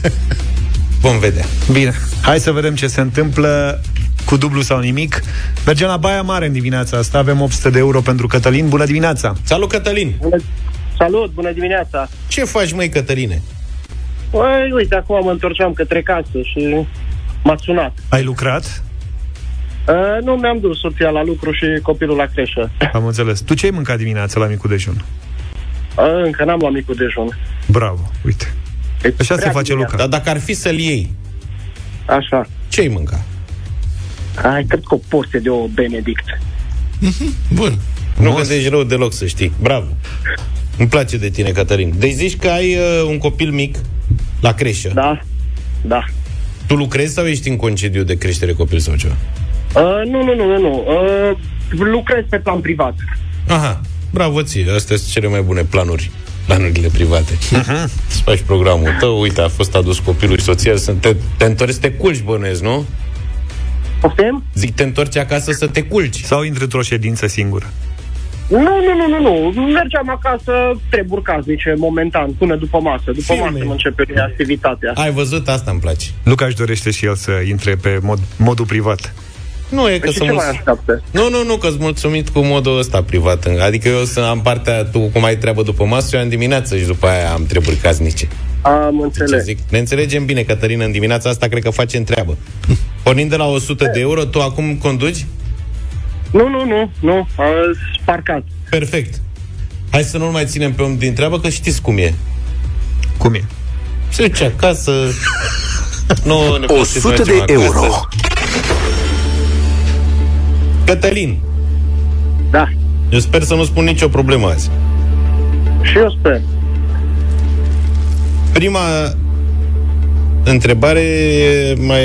*laughs* vom vedea. Bine, hai să vedem ce se întâmplă cu dublu sau nimic. Mergem la Baia Mare în dimineața asta. Avem 800 de euro pentru Cătălin. Bună dimineața! Salut, Cătălin! Bună, salut, bună dimineața! Ce faci, măi, Cătăline? Păi, uite, acum mă întorceam către casă și m-a sunat. Ai lucrat? Uh, nu, mi-am dus soția la lucru și copilul la creșă. Am înțeles. Tu ce ai mâncat dimineața la micul dejun? Uh, încă n-am luat micul dejun. Bravo, uite. Așa se face Luca. Dar dacă ar fi să-l iei, Așa. ce ai mânca? Ai, cred că o porție de o Benedict. Bun. Nu gândești rău deloc, să știi. Bravo. Îmi place de tine, Cătălin. Deci zici că ai uh, un copil mic la creșă. Da, da. Tu lucrezi sau ești în concediu de creștere copil sau ceva? Uh, nu, nu, nu, nu, nu. Uh, lucrez pe plan privat. Aha, bravo ție. Astea sunt cele mai bune planuri planurile private. Uh-huh. Îți faci programul tău, uite, a fost adus copilul și soția, să te, te întorci să te culci, bănuiesc, nu? Poftim? Zic, te întorci acasă să te culci. Sau intri într-o ședință singură. Nu, nu, nu, nu, nu. Mergeam acasă treburi casnice, momentan, până după masă. După Filme. masă mă începe activitatea. Ai văzut? Asta îmi place. Luca își dorește și el să intre pe mod, modul privat. Nu e că Păi și să ce mul- mai așteaptă? Nu, nu, nu, că sunt mulțumit cu modul ăsta privat. Adică eu să am partea, tu cum ai treabă după masă, eu am dimineață și după aia am treburi casnice. Am Ce înțeles. zic? Ne înțelegem bine, Cătălina, în dimineața asta cred că facem treabă. Pornind de la 100 de euro, tu acum conduci? Nu, nu, nu, nu. A, Sparcat. Perfect. Hai să nu mai ținem pe om din treabă, că știți cum e. Cum e? Se duce acasă... nu ne 100 de euro. Cătălin. Da. Eu sper să nu spun nicio problemă azi. Și eu sper. Prima întrebare, e mai,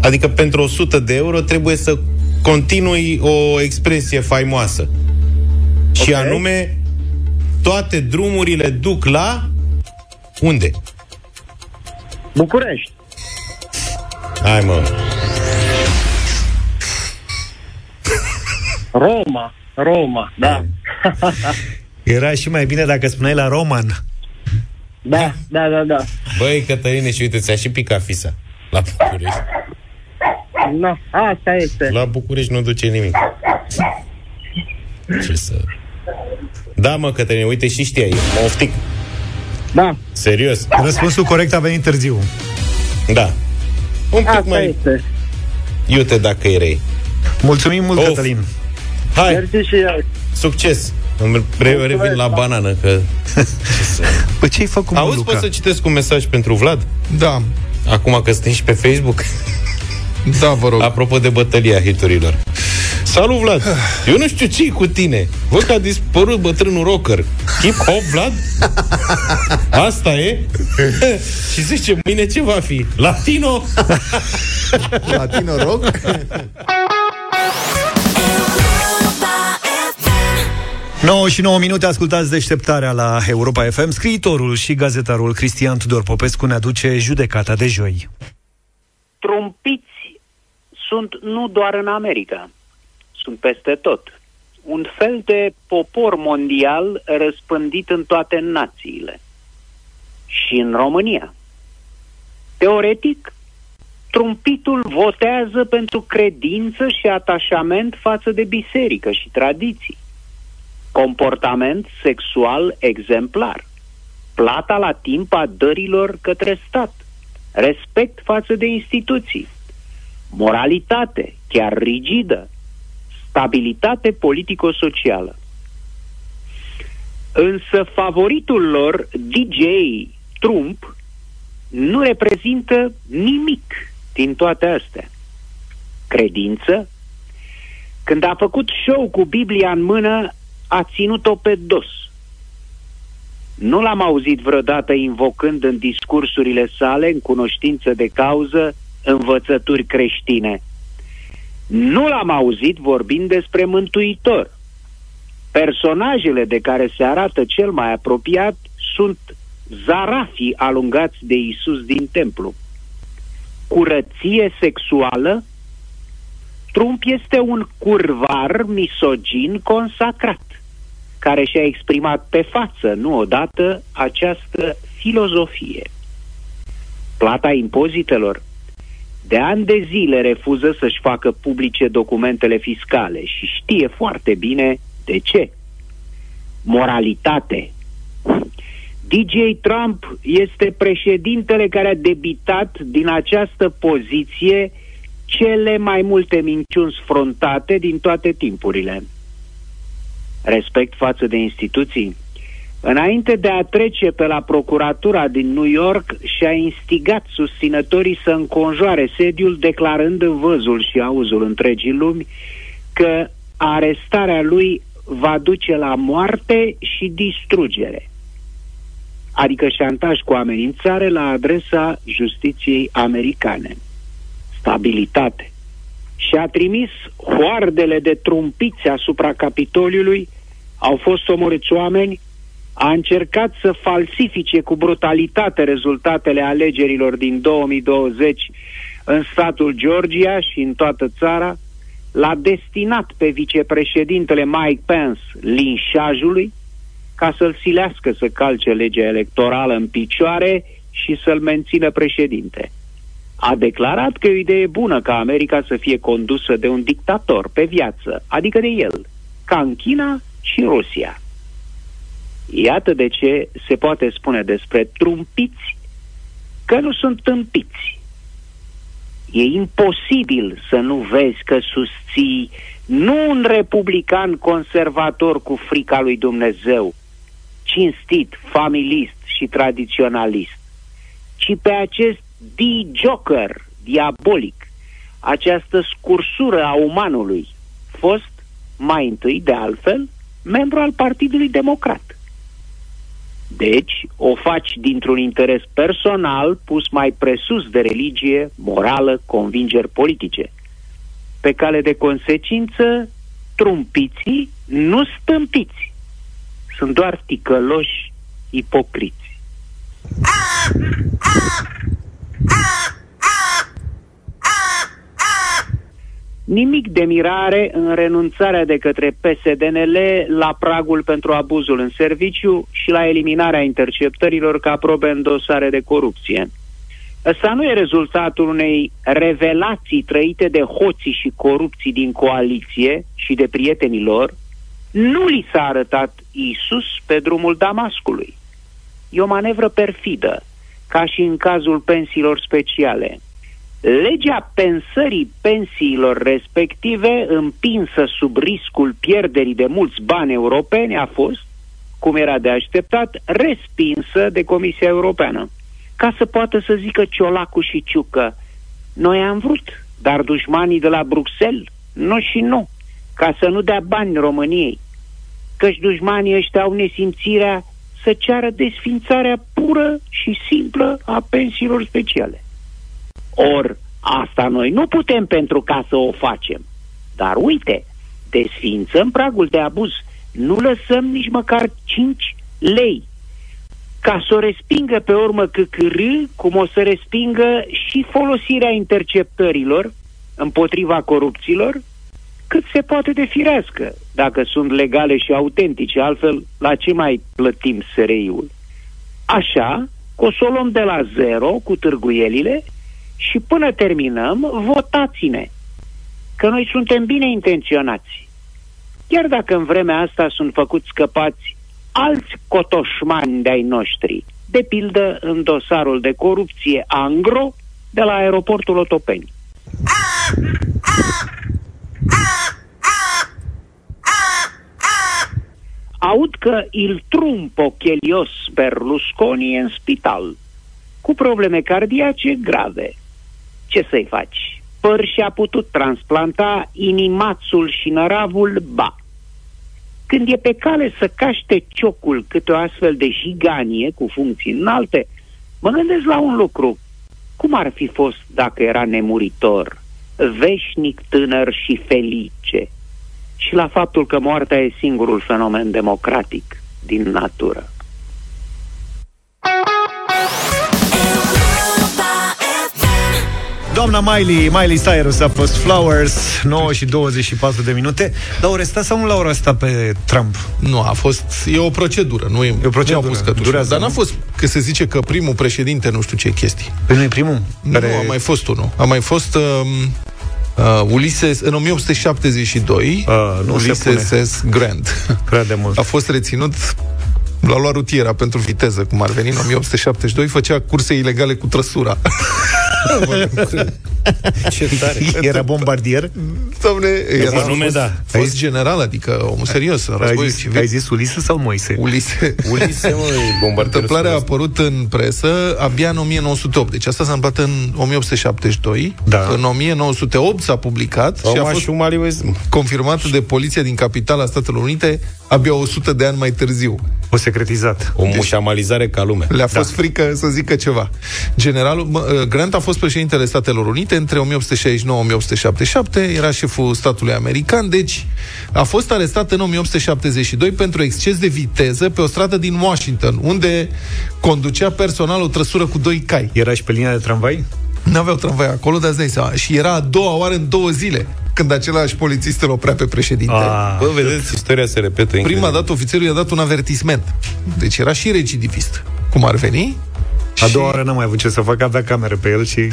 adică pentru 100 de euro trebuie să continui o expresie faimoasă. Okay. Și anume, toate drumurile duc la... Unde? București. Hai mă. Roma. Roma, da. Era și mai bine dacă spuneai la Roman. da, da, da, da. Băi, Cătăline, și uite, ți-a și picat fisa la București. No, asta este. La București nu duce nimic. Ce să... Da, mă, Cătăline, uite și știai, mă oftic. Da. Serios. Răspunsul corect a venit târziu. Da. Un pic Asta mai... este. Iute dacă erai. Mulțumim mult, Of. Cătălin. Hai, Mersi și eu. succes! Îmi re- revin la banană, că... Ce *laughs* să... Păi ce-ai făcut, mă, Auzi, Luca? poți să citesc un mesaj pentru Vlad? Da. Acum că suntem și pe Facebook? Da, vă rog. Apropo de bătălia hiturilor. Salut, Vlad! Eu nu știu ce cu tine. Văd că a dispărut bătrânul rocker. Hip hop, Vlad? Asta e? și zice, mâine ce va fi? Latino? Latino rock? 9 și 9 minute ascultați deșteptarea la Europa FM. Scriitorul și gazetarul Cristian Tudor Popescu ne aduce judecata de joi. trumpiți sunt nu doar în America, sunt peste tot. Un fel de popor mondial răspândit în toate națiile. Și în România. Teoretic, trumpitul votează pentru credință și atașament față de biserică și tradiții. Comportament sexual exemplar. plata la timp a dărilor către stat, respect față de instituții, moralitate, chiar rigidă, stabilitate politico-socială. Însă favoritul lor, DJ Trump, nu reprezintă nimic din toate astea. Credință? Când a făcut show cu Biblia în mână, a ținut-o pe dos. Nu l-am auzit vreodată invocând în discursurile sale, în cunoștință de cauză, învățături creștine. Nu l-am auzit vorbind despre Mântuitor. Personajele de care se arată cel mai apropiat sunt zarafii alungați de Isus din templu. Curăție sexuală? Trump este un curvar misogin consacrat, care și-a exprimat pe față, nu odată, această filozofie. Plata impozitelor de ani de zile refuză să-și facă publice documentele fiscale și știe foarte bine de ce. Moralitate. DJ Trump este președintele care a debitat din această poziție cele mai multe minciuni frontate din toate timpurile. Respect față de instituții. Înainte de a trece pe la procuratura din New York, și-a instigat susținătorii să înconjoare sediul, declarând în văzul și auzul întregii lumi că arestarea lui va duce la moarte și distrugere. Adică șantaj cu amenințare la adresa justiției americane. Stabilitate. Și a trimis hoardele de trumpiți asupra Capitoliului, au fost omorâți oameni, a încercat să falsifice cu brutalitate rezultatele alegerilor din 2020 în statul Georgia și în toată țara, l-a destinat pe vicepreședintele Mike Pence linșajului ca să-l silească să calce legea electorală în picioare și să-l mențină președinte. A declarat că e o idee bună ca America să fie condusă de un dictator pe viață, adică de el, ca în China și Rusia. Iată de ce se poate spune despre trumpiți că nu sunt tâmpiți. E imposibil să nu vezi că susții nu un republican conservator cu frica lui Dumnezeu, cinstit, familist și tradiționalist, ci pe acest D-Joker diabolic, această scursură a umanului, fost mai întâi, de altfel, membru al Partidului Democrat. Deci, o faci dintr-un interes personal pus mai presus de religie, morală, convingeri politice. Pe cale de consecință, trumpiții nu stâmpiți. Sunt doar ticăloși ipocriți. Nimic de mirare în renunțarea de către PSDNL la pragul pentru abuzul în serviciu și la eliminarea interceptărilor ca probe în dosare de corupție. Ăsta nu e rezultatul unei revelații trăite de hoții și corupții din coaliție și de prietenii lor. Nu li s-a arătat Isus pe drumul Damascului. E o manevră perfidă, ca și în cazul pensiilor speciale – Legea pensării pensiilor respective, împinsă sub riscul pierderii de mulți bani europeni, a fost, cum era de așteptat, respinsă de Comisia Europeană. Ca să poată să zică Ciolacu și Ciucă, noi am vrut, dar dușmanii de la Bruxelles, nu și nu, ca să nu dea bani României. Căci dușmanii ăștia au nesimțirea să ceară desfințarea pură și simplă a pensiilor speciale. Or, asta noi nu putem pentru ca să o facem. Dar uite, desfințăm pragul de abuz. Nu lăsăm nici măcar 5 lei ca să o respingă pe urmă CCR, cum o să respingă și folosirea interceptărilor împotriva corupților, cât se poate de firească, dacă sunt legale și autentice, altfel la ce mai plătim SRI-ul? Așa, că o să o luăm de la zero cu târguielile și până terminăm, votați-ne. Că noi suntem bine intenționați. Chiar dacă în vremea asta sunt făcuți scăpați alți cotoșmani de-ai noștri, de pildă în dosarul de corupție Angro de la aeroportul Otopeni. Aud că il trumpo chelios Berlusconi e în spital, cu probleme cardiace grave. Ce să-i faci? Păr și-a putut transplanta inimațul și năravul, ba. Când e pe cale să caște ciocul câte o astfel de jiganie cu funcții înalte, mă gândesc la un lucru. Cum ar fi fost dacă era nemuritor, veșnic tânăr și felice? Și la faptul că moartea e singurul fenomen democratic din natură. Doamna Miley, Miley Cyrus a fost Flowers, 9 și 24 de minute. Dar o resta sau nu l-au restat pe Trump? Nu, a fost, e o procedură, nu e, e o procedură. Nu a pus cătușă. Durează, Dar n-a nu? fost, că se zice că primul președinte nu știu ce chestii. Păi nu e primul? Nu, a mai fost unul. A mai fost um, uh, Ulysses, în 1872, uh, nu se Ulysses S. Grant. *laughs* Prea de mult. A fost reținut L-a luat rutiera pentru viteză, cum ar veni în 1872, făcea curse ilegale cu trăsura. *laughs* *laughs* Ce tare. Era bombardier? Domne, era Cu nume, fost, da. fost general, adică omul serios în Ai războiul zis, civil. ai zis Ulise sau Moise? Ulise. *laughs* Ulise, mă, bombardierul Întâmplarea a ăsta. apărut în presă abia în 1908. Deci asta s-a întâmplat în 1872. Da. În 1908 s-a publicat și a Roma fost și umalivezm. confirmată de poliția din capitala Statelor Unite abia 100 de ani mai târziu. O secretizat. O mușamalizare ca lume. Le-a fost da. frică să zică ceva. Generalul mă, Grant a fost președintele Statelor Unite între 1869-1877, era șeful statului american, deci a fost arestat în 1872 pentru exces de viteză pe o stradă din Washington, unde conducea personal o trăsură cu doi cai. Era și pe linia de tramvai? Nu aveau tramvai acolo, dar îți dai seama. Și era a doua oară în două zile când același polițist îl oprea pe președinte. Ah, Bă, vedeți, istoria se repetă Prima incredibil. dată ofițerul i-a dat un avertisment. Deci era și recidivist. Cum ar veni? A doua oară n-am mai avut ce să fac, avea cameră pe el și...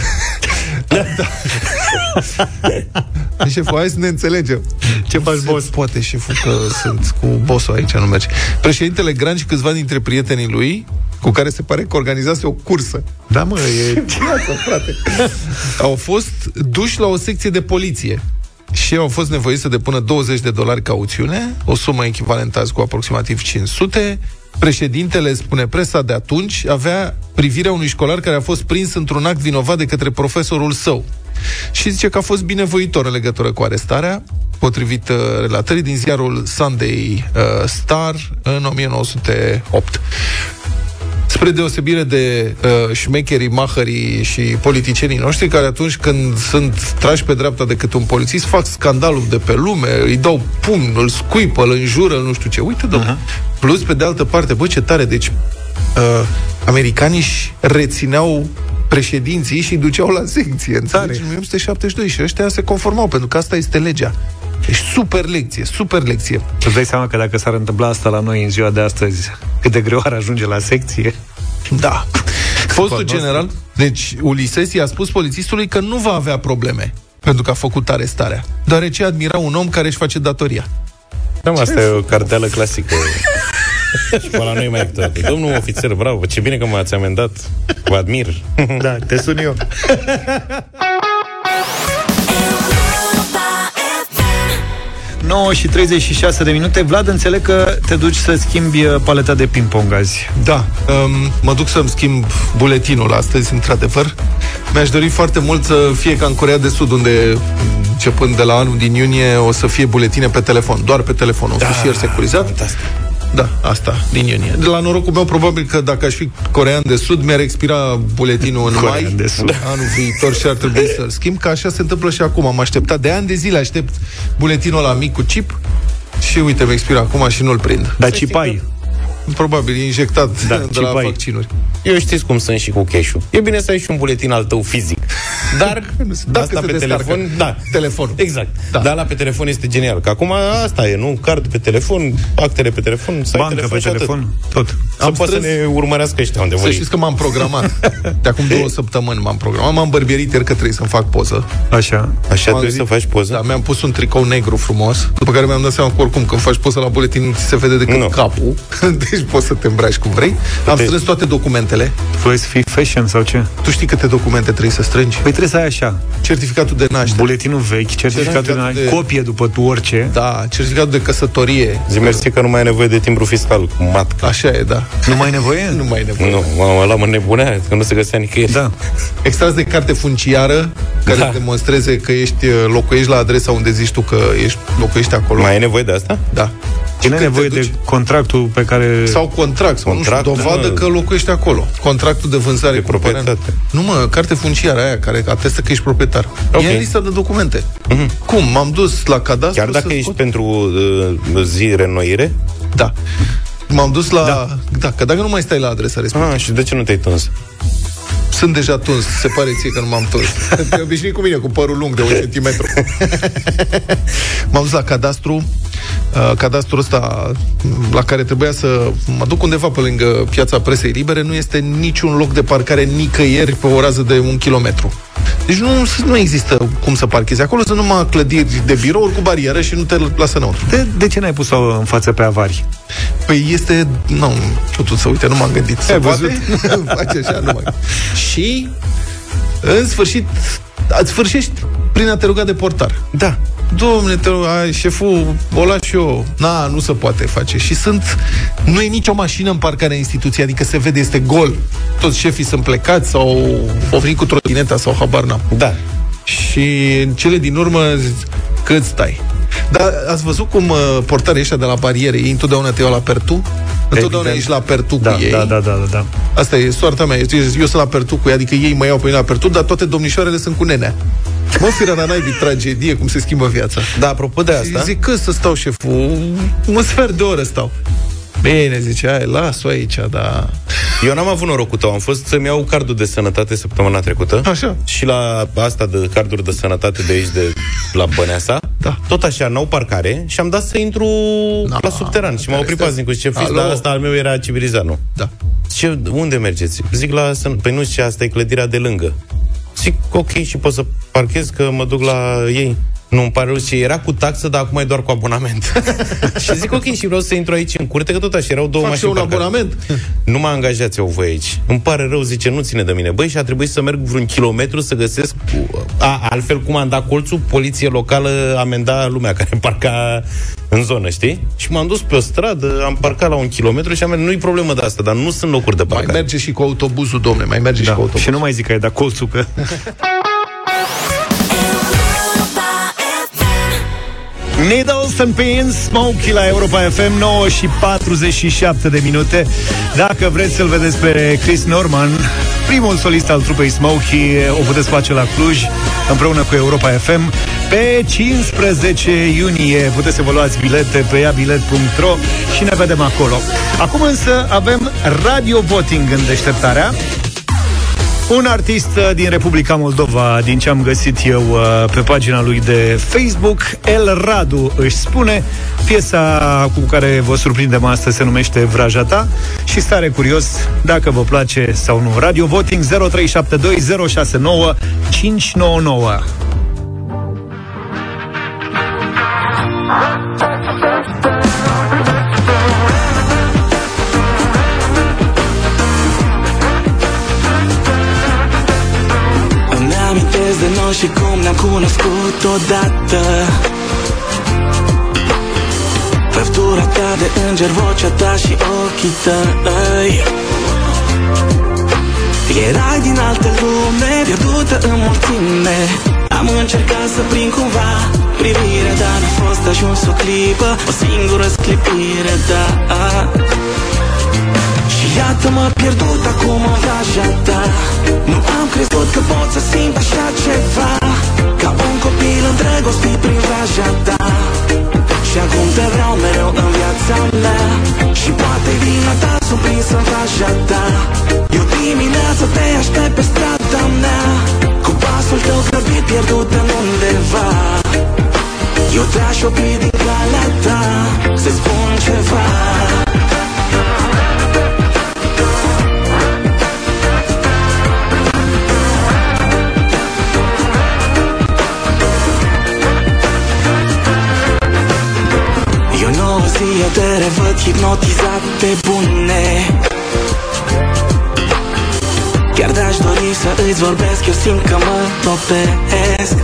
Deci, șeful, hai să ne înțelegem. Ce faci, Se boss? Poate, șeful, că sunt cu bossul aici, nu merge. Președintele Gran și câțiva dintre prietenii lui, cu care se pare că organizase o cursă. Da, mă, e... Viață, frate. Au fost duși la o secție de poliție și au fost nevoiți să depună 20 de dolari cauțiune, o sumă echivalentă azi cu aproximativ 500. Președintele, spune presa de atunci, avea privirea unui școlar care a fost prins într-un act vinovat de către profesorul său. Și zice că a fost binevoitor în legătură cu arestarea, potrivit uh, relatării din ziarul Sunday uh, Star în 1908. Spre deosebire de uh, șmecherii, mahării și politicienii noștri, care atunci când sunt trași pe dreapta de câte un polițist, fac scandalul de pe lume, îi dau pumn, îl scuipă, îl înjură, îl nu știu ce. Uite, domnule. Uh-huh. Plus, pe de altă parte, bă, ce tare, deci uh, americanii își rețineau președinții și îi duceau la secție, înțelegi? În 1972 și ăștia se conformau, pentru că asta este legea. Deci super lecție, super lecție. Îți dai seama că dacă s-ar întâmpla asta la noi în ziua de astăzi, cât de greu ar ajunge la secție? Da. Fostul Cu al general, deci Ulises i-a spus polițistului că nu va avea probleme pentru că a făcut arestarea, deoarece admira un om care își face datoria. Da, mă, asta e o carteală clasică. *laughs* și pe la noi mai actuală. Domnul ofițer, bravo, ce bine că m-ați amendat. Vă admir. Da, te sun eu. *laughs* 9 și 36 de minute. Vlad, înțeleg că te duci să schimbi uh, paleta de ping-pong azi. Da, um, mă duc să-mi schimb buletinul astăzi, într-adevăr. Mi-aș dori foarte mult să fie ca în Corea de Sud, unde începând de la anul din iunie o să fie buletine pe telefon, doar pe telefon, un da, fișier securizat. Fantastic. Da, asta, din iunie. De la norocul meu, probabil că dacă aș fi corean de sud, mi-ar expira buletinul în Corean mai, de Sud. anul viitor și ar trebui *laughs* să-l schimb, că așa se întâmplă și acum. Am așteptat de ani de zile, aștept buletinul la mic cu chip și uite, mi expiră acum și nu-l prind. Dar cipai. Probabil, e injectat Da, de chip la ai. vaccinuri. Eu știți cum sunt și cu cash E bine să ai și un buletin al tău fizic. Dar *laughs* Dacă asta se pe descarcă telefon, da. Telefonul. Exact. Da. Dar la pe telefon este genial. Că acum asta e, nu? Card pe telefon, actele pe telefon, să ai Bancă telefon pe și atât. telefon, tot. Să Am poată să strâns- ne urmărească ăștia unde Să vor. știți că m-am programat. *laughs* De acum două săptămâni m-am programat. M-am bărbierit ieri că trebuie să-mi fac poză. Așa. Așa M-am trebuie gândit- să faci poză? Da, mi-am pus un tricou negru frumos, după care mi-am dat seama că oricum când faci poză la buletin nu ți se vede decât Nu. capul, *laughs* deci poți să te îmbraci cum vrei. Am Te- strâns toate documentele. Vrei să fii fashion sau ce? Tu știi câte documente trebuie să strângi? Păi trebuie să ai așa. Certificatul de naștere. Buletinul vechi, certificatul de, Certificatul de- copie după tu orice. Da, certificatul de căsătorie. Zi mersi că nu mai ai nevoie de timbru fiscal cu matcă. Așa e, da. Nu mai ai nevoie? *laughs* Nu mai e nevoie. Nu, mamă, ăla mă nebunea, că nu se găsea nicăieri. Da. Extras de carte funciară care Da. demonstreze că ești locuiești la adresa unde zici tu că ești, locuiești acolo. Mai ai nevoie de asta? Da. Cine ai când te nevoie duci- de contractul pe care... Sau contract, sau Contract, nu știu, dovadă mă. că locuiești acolo. Contractul de vânzare De cumpărare. proprietate. Nu mă, carte funciară aia care atestă că ești proprietar. Ok. E în lista de documente. Cum? M-am dus la cadastru Chiar dacă să ești scot- pentru uh, zi renoire? Da. M-am dus la... Da. da, că dacă nu mai stai la adresa respectivă. Ah, și de ce nu te-ai tuns? Sunt deja tuns, se pare ție că nu m-am tuns. *laughs* Te obișnuit cu mine, cu părul lung de un centimetru. *laughs* m-am dus la cadastru, uh, cadastrul ăsta m, la care trebuia să mă duc undeva pe lângă piața presei libere, nu este niciun loc de parcare nicăieri pe o rază de un kilometru. Deci nu, nu există cum să parchezi acolo, sunt numai clădiri de birouri cu barieră și nu te lasă înăuntru. De, de ce n-ai pus-o în față pe avari? Păi este... Nu, putut să uite, nu m-am gândit. Se Ai poate? *laughs* Face așa, nu mai... *laughs* Și, în sfârșit, îți sfârșești prin a te ruga de portar. Da. Domne, te rog, ai, șeful, o las și eu. Na, nu se poate face. Și sunt... Nu e nicio mașină în parcarea instituției, adică se vede, este gol. Toți șefii sunt plecați sau au venit cu trotineta sau habar n-am. Da. Și în cele din urmă zic, cât stai? Dar ați văzut cum uh, portarii ăștia de la bariere, ei întotdeauna te iau la pertu? Întotdeauna ești la pertu Da, cu ei. da, da, da, da, da. Asta e soarta mea. Eu, eu sunt la pertu cu ei, adică ei mă iau pe mine la pertu, dar toate domnișoarele sunt cu nenea. Mă, firana naibii, tragedie, cum se schimbă viața. Da, apropo de Și asta, zic, că să stau, șeful? Un sfert de oră stau. Bine, zice, hai, las-o aici, da. eu n-am avut noroc cu tău. Am fost să-mi iau cardul de sănătate săptămâna trecută. Așa. Și la asta de carduri de sănătate de aici, de la Băneasa, Da. tot așa, n-au parcare și am dat să intru Na, la subteran. Și m-a oprit este- paznicul și ce fiți, Alo? dar asta al meu era civilizat, nu? Da. Ce, unde mergeți? Zic la... Sân- Păi nu, ce asta e clădirea de lângă. Zic, ok, și pot să parchez că mă duc la ei. Nu, îmi pare rău, și era cu taxă, dar acum e doar cu abonament. *laughs* și zic, ok, și vreau să intru aici în curte, că tot așa, erau două Fac și mașini un parcate. abonament. Nu mă angajați eu voi aici. Îmi pare rău, zice, nu ține de mine. Băi, și a trebuit să merg vreun kilometru să găsesc... A, altfel, cum am dat colțul, poliție locală amenda lumea care parca în zonă, știi? Și m-am dus pe o stradă, am parcat la un kilometru și am mers. Nu-i problemă de asta, dar nu sunt locuri de Mai parcare. merge și cu autobuzul, domne, mai merge și cu da. autobuzul. Și nu mai zic că ai dat colțul, că... *laughs* Needles and Pins, Smokey la Europa FM 9 și 47 de minute. Dacă vreți să-l vedeți pe Chris Norman Primul solist al trupei Smokey O puteți face la Cluj Împreună cu Europa FM Pe 15 iunie Puteți să vă luați bilete pe iabilet.ro Și ne vedem acolo. Acum însă avem radio voting în deșteptarea un artist uh, din Republica Moldova, din ce am găsit eu uh, pe pagina lui de Facebook, El Radu își spune, piesa cu care vă surprindem astăzi se numește Vraja ta și stare curios dacă vă place sau nu. Radio Voting 0372 cunoscut odată. Prăftura ta de înger, vocea ta și ochii tăi. Erai din altă lume, pierdută în mulțime. Am încercat să prind cumva privirea Dar n-a fost ajuns o clipă, o singură sclipire, da. Și iată-mă pierdut acum în vraja ta. Nu am crezut că pot să simt așa ceva. Ca un copil îndrăgostit prin vraja ta. Și acum te vreau mereu în viața mea. Și poate vina ta surprins în vraja ta. Eu dimineața te aștept pe strada mea. Cu pasul tău grăbit pierdut în undeva. Eu te-aș opri din calea ta. Să spun ceva. Hipnotizat pe bune. Chiar de-aș dori să îți vorbesc Eu simt că mă topesc.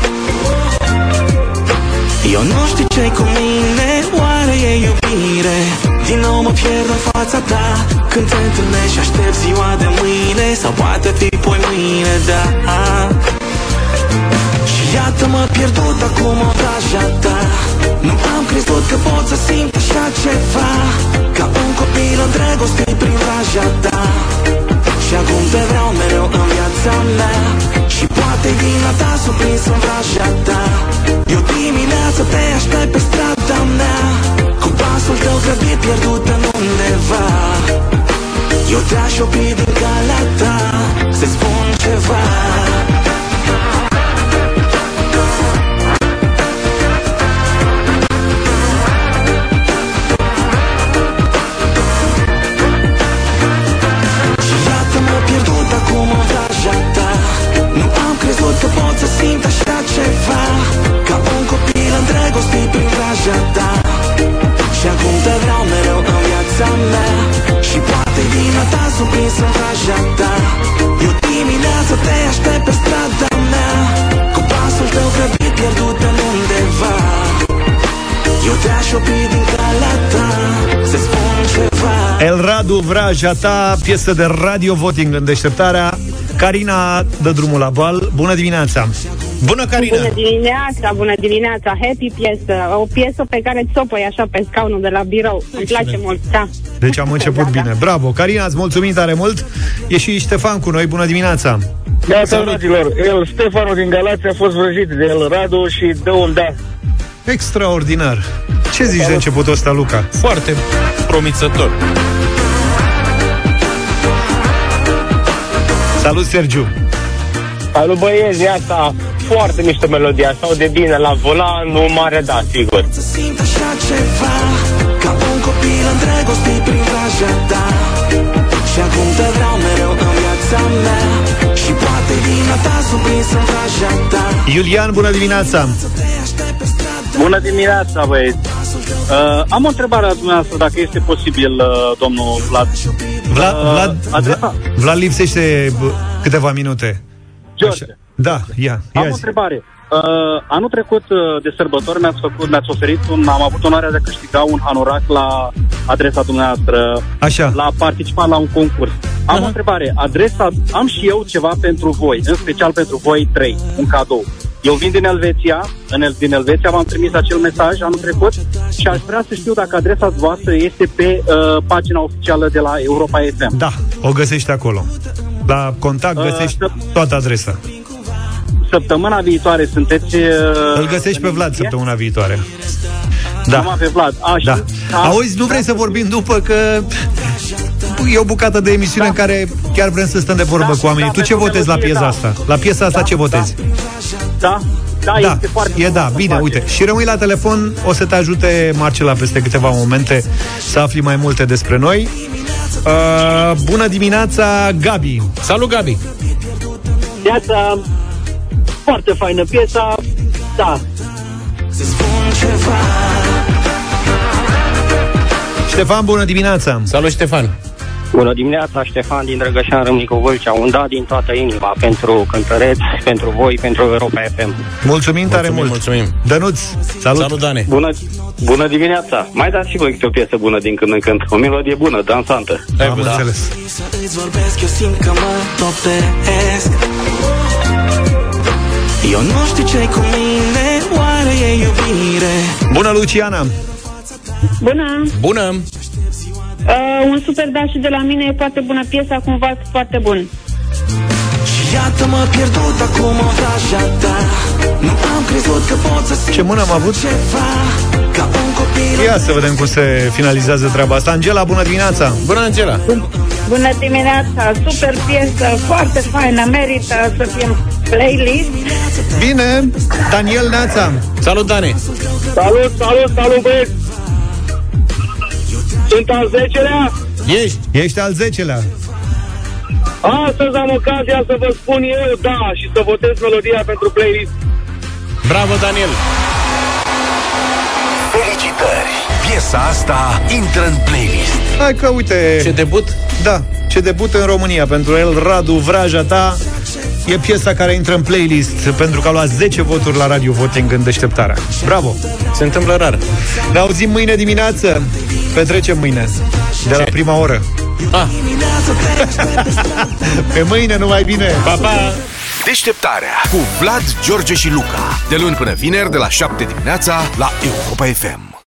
Eu nu știu ce cu mine Oare e iubire? Din nou mă pierd în fața ta Când te întâlnești și aștept ziua de mâine Sau poate fi poi mâine, da. Și iată-mă pierdut acum o vraja ta Nu am crezut că pot să simt așa ceva Ca un copil îndrăgostit prin vraja ta. Și acum te vreau mereu în viața mea Și poate vina ta surprins în vraja ta. Eu dimineața te aștept pe strada mea Cu pasul tău grăbit pierdut în undeva. Eu te-aș opri din calea ta Să spun ceva Eu te-aș opri din calea ta Să spun ceva El Radu Vraja ta, piesă de radio voting în deșteptarea. Carina dă drumul la bal. Bună dimineața! Bună, Carina! Bună dimineața, bună dimineața, happy piesă, o piesă pe care ți-o pui așa pe scaunul de la birou. Îmi place mult, da. Deci am început Da, da. bine. Bravo! Carina, îți mulțumim tare mult. E și Ștefan cu noi. Bună dimineața! Gata, dragilor, el, Stefanul din Galația, a fost vrăjit de el, Radu, și dă un da. Extraordinar! Ce zici de începutul ăsta, Luca? Foarte promițător. Salut, Sergiu! Salut băieți, de asta foarte mișto melodia, sau de bine la volan, un mare da, sigur. simt așa ceva Ca un copil îndrăgostit prin vraja ta Și acum te vreau mereu în viața mea Și poate vina ta surprins în vraja ta Iulian, bună dimineața! Bună dimineața, băieți! Uh, am o întrebare la dumneavoastră, dacă este posibil, uh, domnul Vlad. Vlad, Uh, Vlad, adresa- Vlad, Vlad lipsește bă, câteva minute. George, Așa. Da, ia, am ia o zi. întrebare. Uh, anul trecut uh, de sărbători mi-ați, făcut, mi-ați oferit un, am avut onoarea de a câștiga un hanorac la adresa dumneavoastră. Așa. La participat la un concurs. Am o întrebare. Adresa, am și eu ceva pentru voi, în special pentru voi trei, un cadou. Eu vin din Elveția, în El- din Elveția v-am trimis acel mesaj anul trecut și aș vrea să știu dacă adresa voastră este pe uh, pagina oficială de la Europa FM. Da, o găsești acolo. La contact Uh, găsești să- toată adresa. Săptămâna viitoare sunteți... Uh, Îl găsești pe în Vlad emisie? săptămâna viitoare. Da. Numai pe Vlad. A, și- Da. Auzi, nu vrei să vorbim după că e o bucată de emisiune în care chiar vrem să stăm de vorbă cu oamenii. Tu ce pentru votezi la melodie, piesa da. asta? La piesa asta Da, ce votezi? Da, da, Da, este foarte e da, bine, uite. Și rămâi la telefon, o să te ajute Marcela peste câteva momente să afli mai multe despre noi. Uh, bună dimineața, Gabi. Salut, Gabi. Viața, foarte faină piesa, da. Ștefan, bună dimineața. Salut, Ștefan. Bună dimineața, Ștefan din Drăgășan Râmnicu Vâlcea. Un da din toată inima pentru cântăreți, pentru voi, pentru Europa FM. Mulțumim tare Mulțumim, mult. mulțumim. Dănuț, salut. Salut, Dane. Bună, bună dimineața! Mai dați și voi câte o piesă bună din când în când. O melodie bună, dansantă. Am înțeles. Să îți vorbesc, eu simt că mă topesc Eu nu știu ce cu mine, oare e iubire Bună, Luciana. Bună! Bună! Uh, un super da și de la mine e foarte bună piesa, cumva foarte bun. Și iată-mă pierdut acum în vraja ta Nu am crezut că pot să simt Ce mână am avut? ceva Ca un copil Ia să vedem cum se finalizează treaba asta. Angela, bună dimineața. Bună, Angela. Bună dimineața, super piesă, foarte faină, merită să fie Playlist. Bine, Daniel Neața. Salut, Dani. Salut, salut, salut, băieți! Sunt al 10-lea? Ești. Ești al 10-lea. Astăzi am ocazia să vă spun eu da și să votez melodia pentru playlist. Bravo, Daniel. Felicitări! Piesa asta intră în playlist. Hai că uite... Ce debut? Da, ce debut în România pentru el, Radu Vraja ta. E piesa care intră în playlist pentru că a luat 10 voturi la Radio Voting în deșteptarea. Bravo! Se întâmplă rar. Ne auzim mâine dimineață. Petrecem mâine. De la prima oră. Ah. *laughs* Pe mâine, numai bine! Pa, pa! Deșteptarea cu Vlad, George și Luca. De luni până vineri, de la 7 dimineața, la Europa FM.